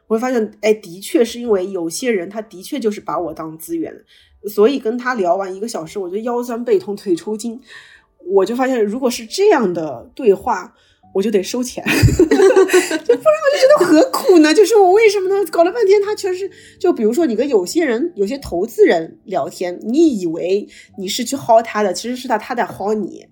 我会发现，哎，的确是因为有些人，他的确就是把我当资源，所以跟他聊完一个小时，我觉得腰酸背痛、腿抽筋。我就发现，如果是这样的对话，我就得收钱，就不然我就觉得何苦呢？就是我为什么呢？搞了半天，他全是就比如说，你跟有些人、有些投资人聊天，你以为你是去薅他的，其实是他他在薅你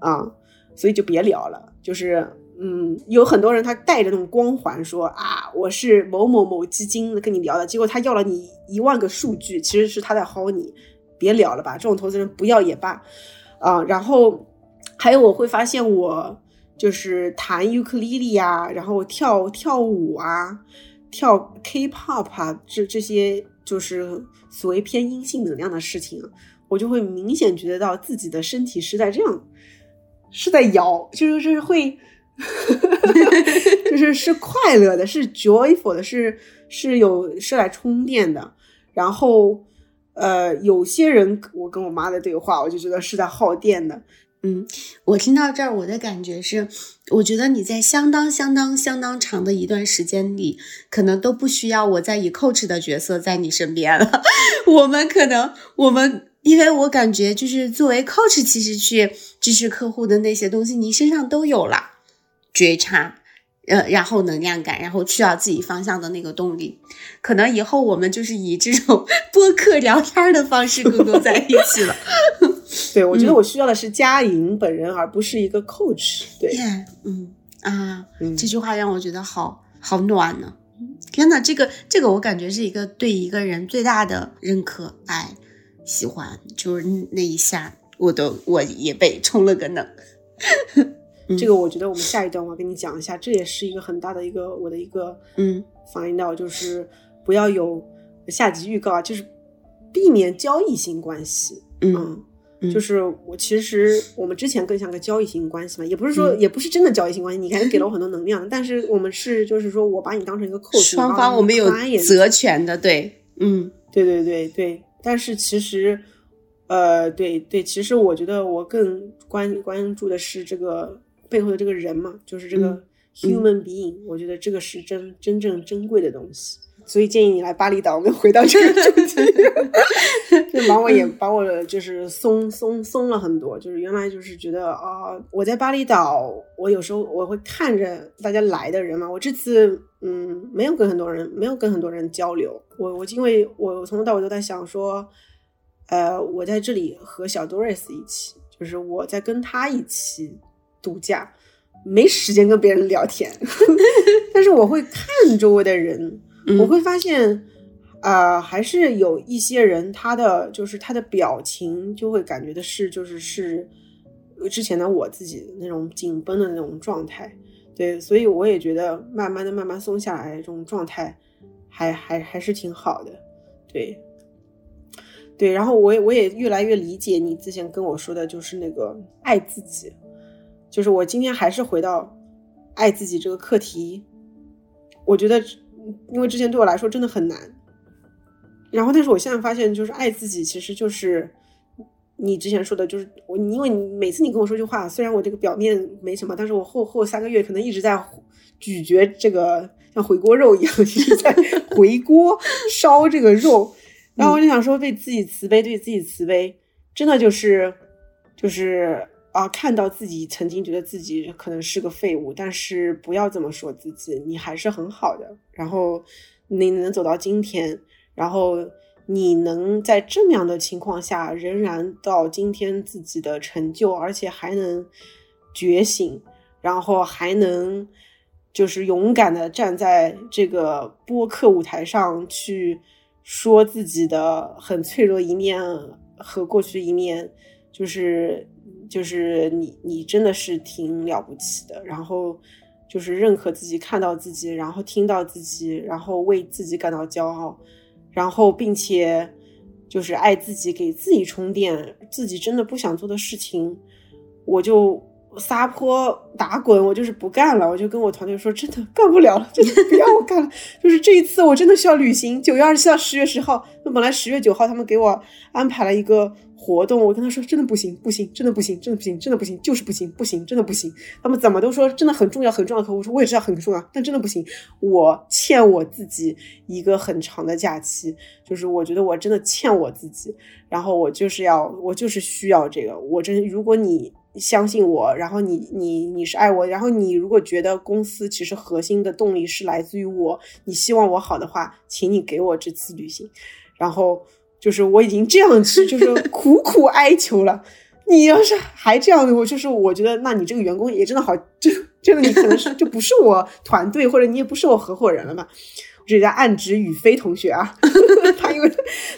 啊，所以就别聊了，就是。嗯，有很多人他带着那种光环说啊，我是某某某基金跟你聊的，结果他要了你一万个数据，其实是他在薅你，别聊了吧，这种投资人不要也罢啊。然后还有我会发现我就是弹尤克里里啊，然后跳跳舞啊，跳 K-pop 啊，这这些就是所谓偏阴性能量的事情，我就会明显觉得到自己的身体是在这样，是在摇，就是就是会。就是是快乐的，是 joyful 的，是是有是来充电的。然后，呃，有些人我跟我妈的对话，我就觉得是在耗电的。嗯，我听到这儿，我的感觉是，我觉得你在相当相当相当长的一段时间里，可能都不需要我在以 coach 的角色在你身边了。我们可能，我们因为我感觉就是作为 coach，其实去支持客户的那些东西，你身上都有了。觉察，呃，然后能量感，然后去到自己方向的那个动力，可能以后我们就是以这种 播客聊天的方式更多在一起了。对，我觉得我需要的是佳莹本人，而不是一个 coach。对，嗯啊，这句话让我觉得好好暖呢。天呐，这个这个我感觉是一个对一个人最大的认可、爱、喜欢，就是那一下，我都我也被充了个能。这个我觉得我们下一段我要跟你讲一下，这也是一个很大的一个我的一个嗯反映到，就是不要有下集预告啊，就是避免交易性关系。嗯，就是我其实我们之前更像个交易性关系嘛，也不是说也不是真的交易性关系，你还是给了我很多能量，但是我们是就是说我把你当成一个客户，双方我们有责权的，对，嗯，对对对对，但是其实呃对对，其实我觉得我更关关注的是这个。背后的这个人嘛，就是这个 human being，我觉得这个是真真正珍贵的东西，所以建议你来巴厘岛。我们回到这个主题，就把我也把我就是松松松了很多。就是原来就是觉得啊，我在巴厘岛，我有时候我会看着大家来的人嘛。我这次嗯，没有跟很多人，没有跟很多人交流。我我因为我从头到尾都在想说，呃，我在这里和小 Doris 一起，就是我在跟他一起。度假没时间跟别人聊天，但是我会看周围的人，我会发现，啊，还是有一些人，他的就是他的表情就会感觉的是，就是是之前的我自己那种紧绷的那种状态，对，所以我也觉得慢慢的、慢慢松下来，这种状态还还还是挺好的，对，对，然后我也我也越来越理解你之前跟我说的，就是那个爱自己。就是我今天还是回到爱自己这个课题，我觉得，因为之前对我来说真的很难。然后，但是我现在发现，就是爱自己其实就是你之前说的，就是我，因为你每次你跟我说句话，虽然我这个表面没什么，但是我后后三个月可能一直在咀嚼这个像回锅肉一样，一直在回锅烧这个肉。然后我就想说，对自己慈悲，对自己慈悲，真的就是就是。啊，看到自己曾经觉得自己可能是个废物，但是不要这么说自己，你还是很好的。然后你能走到今天，然后你能在这么样的情况下仍然到今天自己的成就，而且还能觉醒，然后还能就是勇敢的站在这个播客舞台上去说自己的很脆弱一面和过去一面。就是就是你你真的是挺了不起的，然后就是认可自己，看到自己，然后听到自己，然后为自己感到骄傲，然后并且就是爱自己，给自己充电，自己真的不想做的事情，我就。撒泼打滚，我就是不干了。我就跟我团队说，真的干不了了，真的不要我干了。就是这一次，我真的需要旅行。九月二十七到十月十号，那本来十月九号他们给我安排了一个活动，我跟他说，真的不行，不行，真的不行，真的不行，真的不行，就是不行，不行，真的不行。他们怎么都说真的很重要，很重要的客户，我说我也知道很重要，但真的不行。我欠我自己一个很长的假期，就是我觉得我真的欠我自己。然后我就是要，我就是需要这个。我真，如果你。相信我，然后你你你是爱我，然后你如果觉得公司其实核心的动力是来自于我，你希望我好的话，请你给我这次旅行。然后就是我已经这样去，就是 苦苦哀求了。你要是还这样，我就是我觉得，那你这个员工也真的好，就这个你可能是就不是我团队，或者你也不是我合伙人了嘛。这家暗指宇飞同学啊，他因为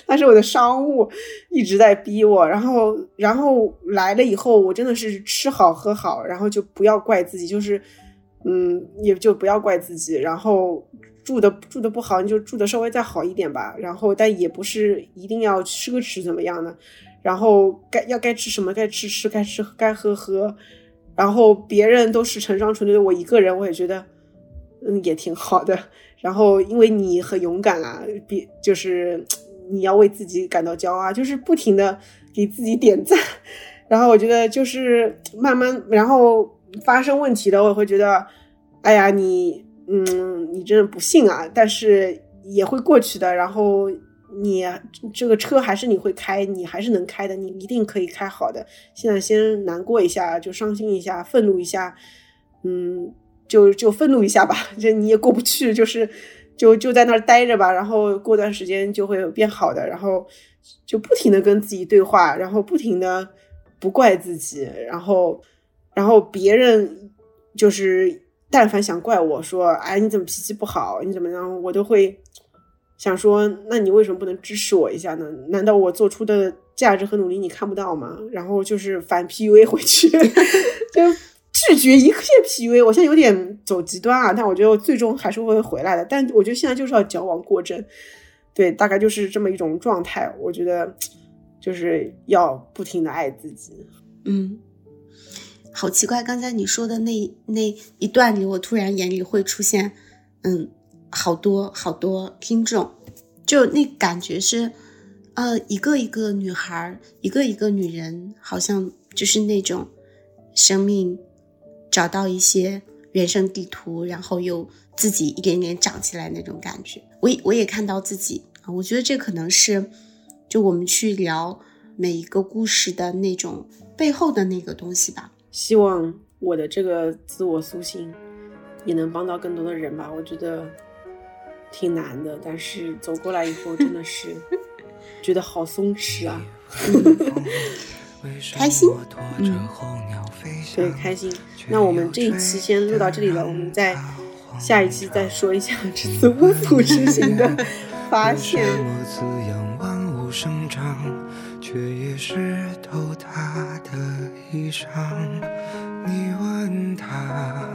他是我的商务，一直在逼我，然后然后来了以后，我真的是吃好喝好，然后就不要怪自己，就是嗯，也就不要怪自己，然后住的住的不好，你就住的稍微再好一点吧，然后但也不是一定要奢侈怎么样的，然后该要该吃什么该吃吃该吃该喝喝，然后别人都是成双成对的，我一个人我也觉得嗯也挺好的。然后，因为你很勇敢啊，比就是你要为自己感到骄傲，就是不停的给自己点赞。然后我觉得就是慢慢，然后发生问题的，我会觉得，哎呀，你嗯，你真的不幸啊。但是也会过去的。然后你这个车还是你会开，你还是能开的，你一定可以开好的。现在先难过一下，就伤心一下，愤怒一下，嗯。就就愤怒一下吧，这你也过不去，就是就就在那儿待着吧，然后过段时间就会变好的，然后就不停的跟自己对话，然后不停的不怪自己，然后然后别人就是但凡想怪我说，哎你怎么脾气不好，你怎么样，我都会想说，那你为什么不能支持我一下呢？难道我做出的价值和努力你看不到吗？然后就是反 PUA 回去，就。拒绝一切 PUA，我现在有点走极端啊，但我觉得我最终还是会回来的。但我觉得现在就是要矫枉过正，对，大概就是这么一种状态。我觉得就是要不停的爱自己。嗯，好奇怪，刚才你说的那那一段里，我突然眼里会出现，嗯，好多好多听众，就那感觉是，呃，一个一个女孩，一个一个女人，好像就是那种生命。找到一些原生地图，然后又自己一点点长起来那种感觉，我也我也看到自己啊，我觉得这可能是就我们去聊每一个故事的那种背后的那个东西吧。希望我的这个自我苏醒也能帮到更多的人吧。我觉得挺难的，但是走过来以后真的是觉得好松弛啊。开心，嗯，对，开心。那我们这一期先录到这里了，我们再下一期再说一下这次巫土之行的 发现。你问他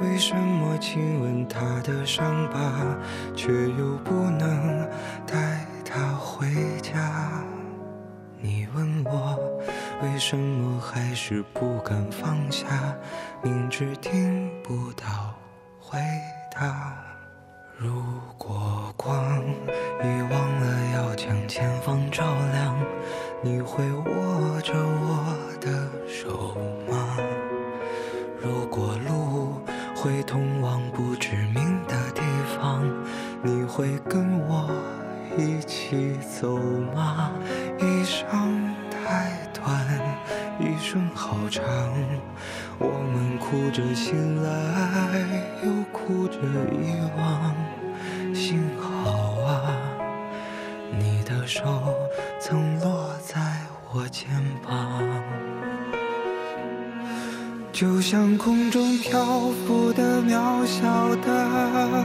为什么亲吻他的伤疤，却又不能带他回家？你问我。为什么还是不敢放下？明知听不到回答。如果光已忘了要将前方照亮，你会握着我的手吗？如果路会通往不知名的地方，你会跟我一起走吗？一生一生好长，我们哭着醒来，又哭着遗忘。幸好啊，你的手曾落在我肩膀，就像空中漂浮的渺小的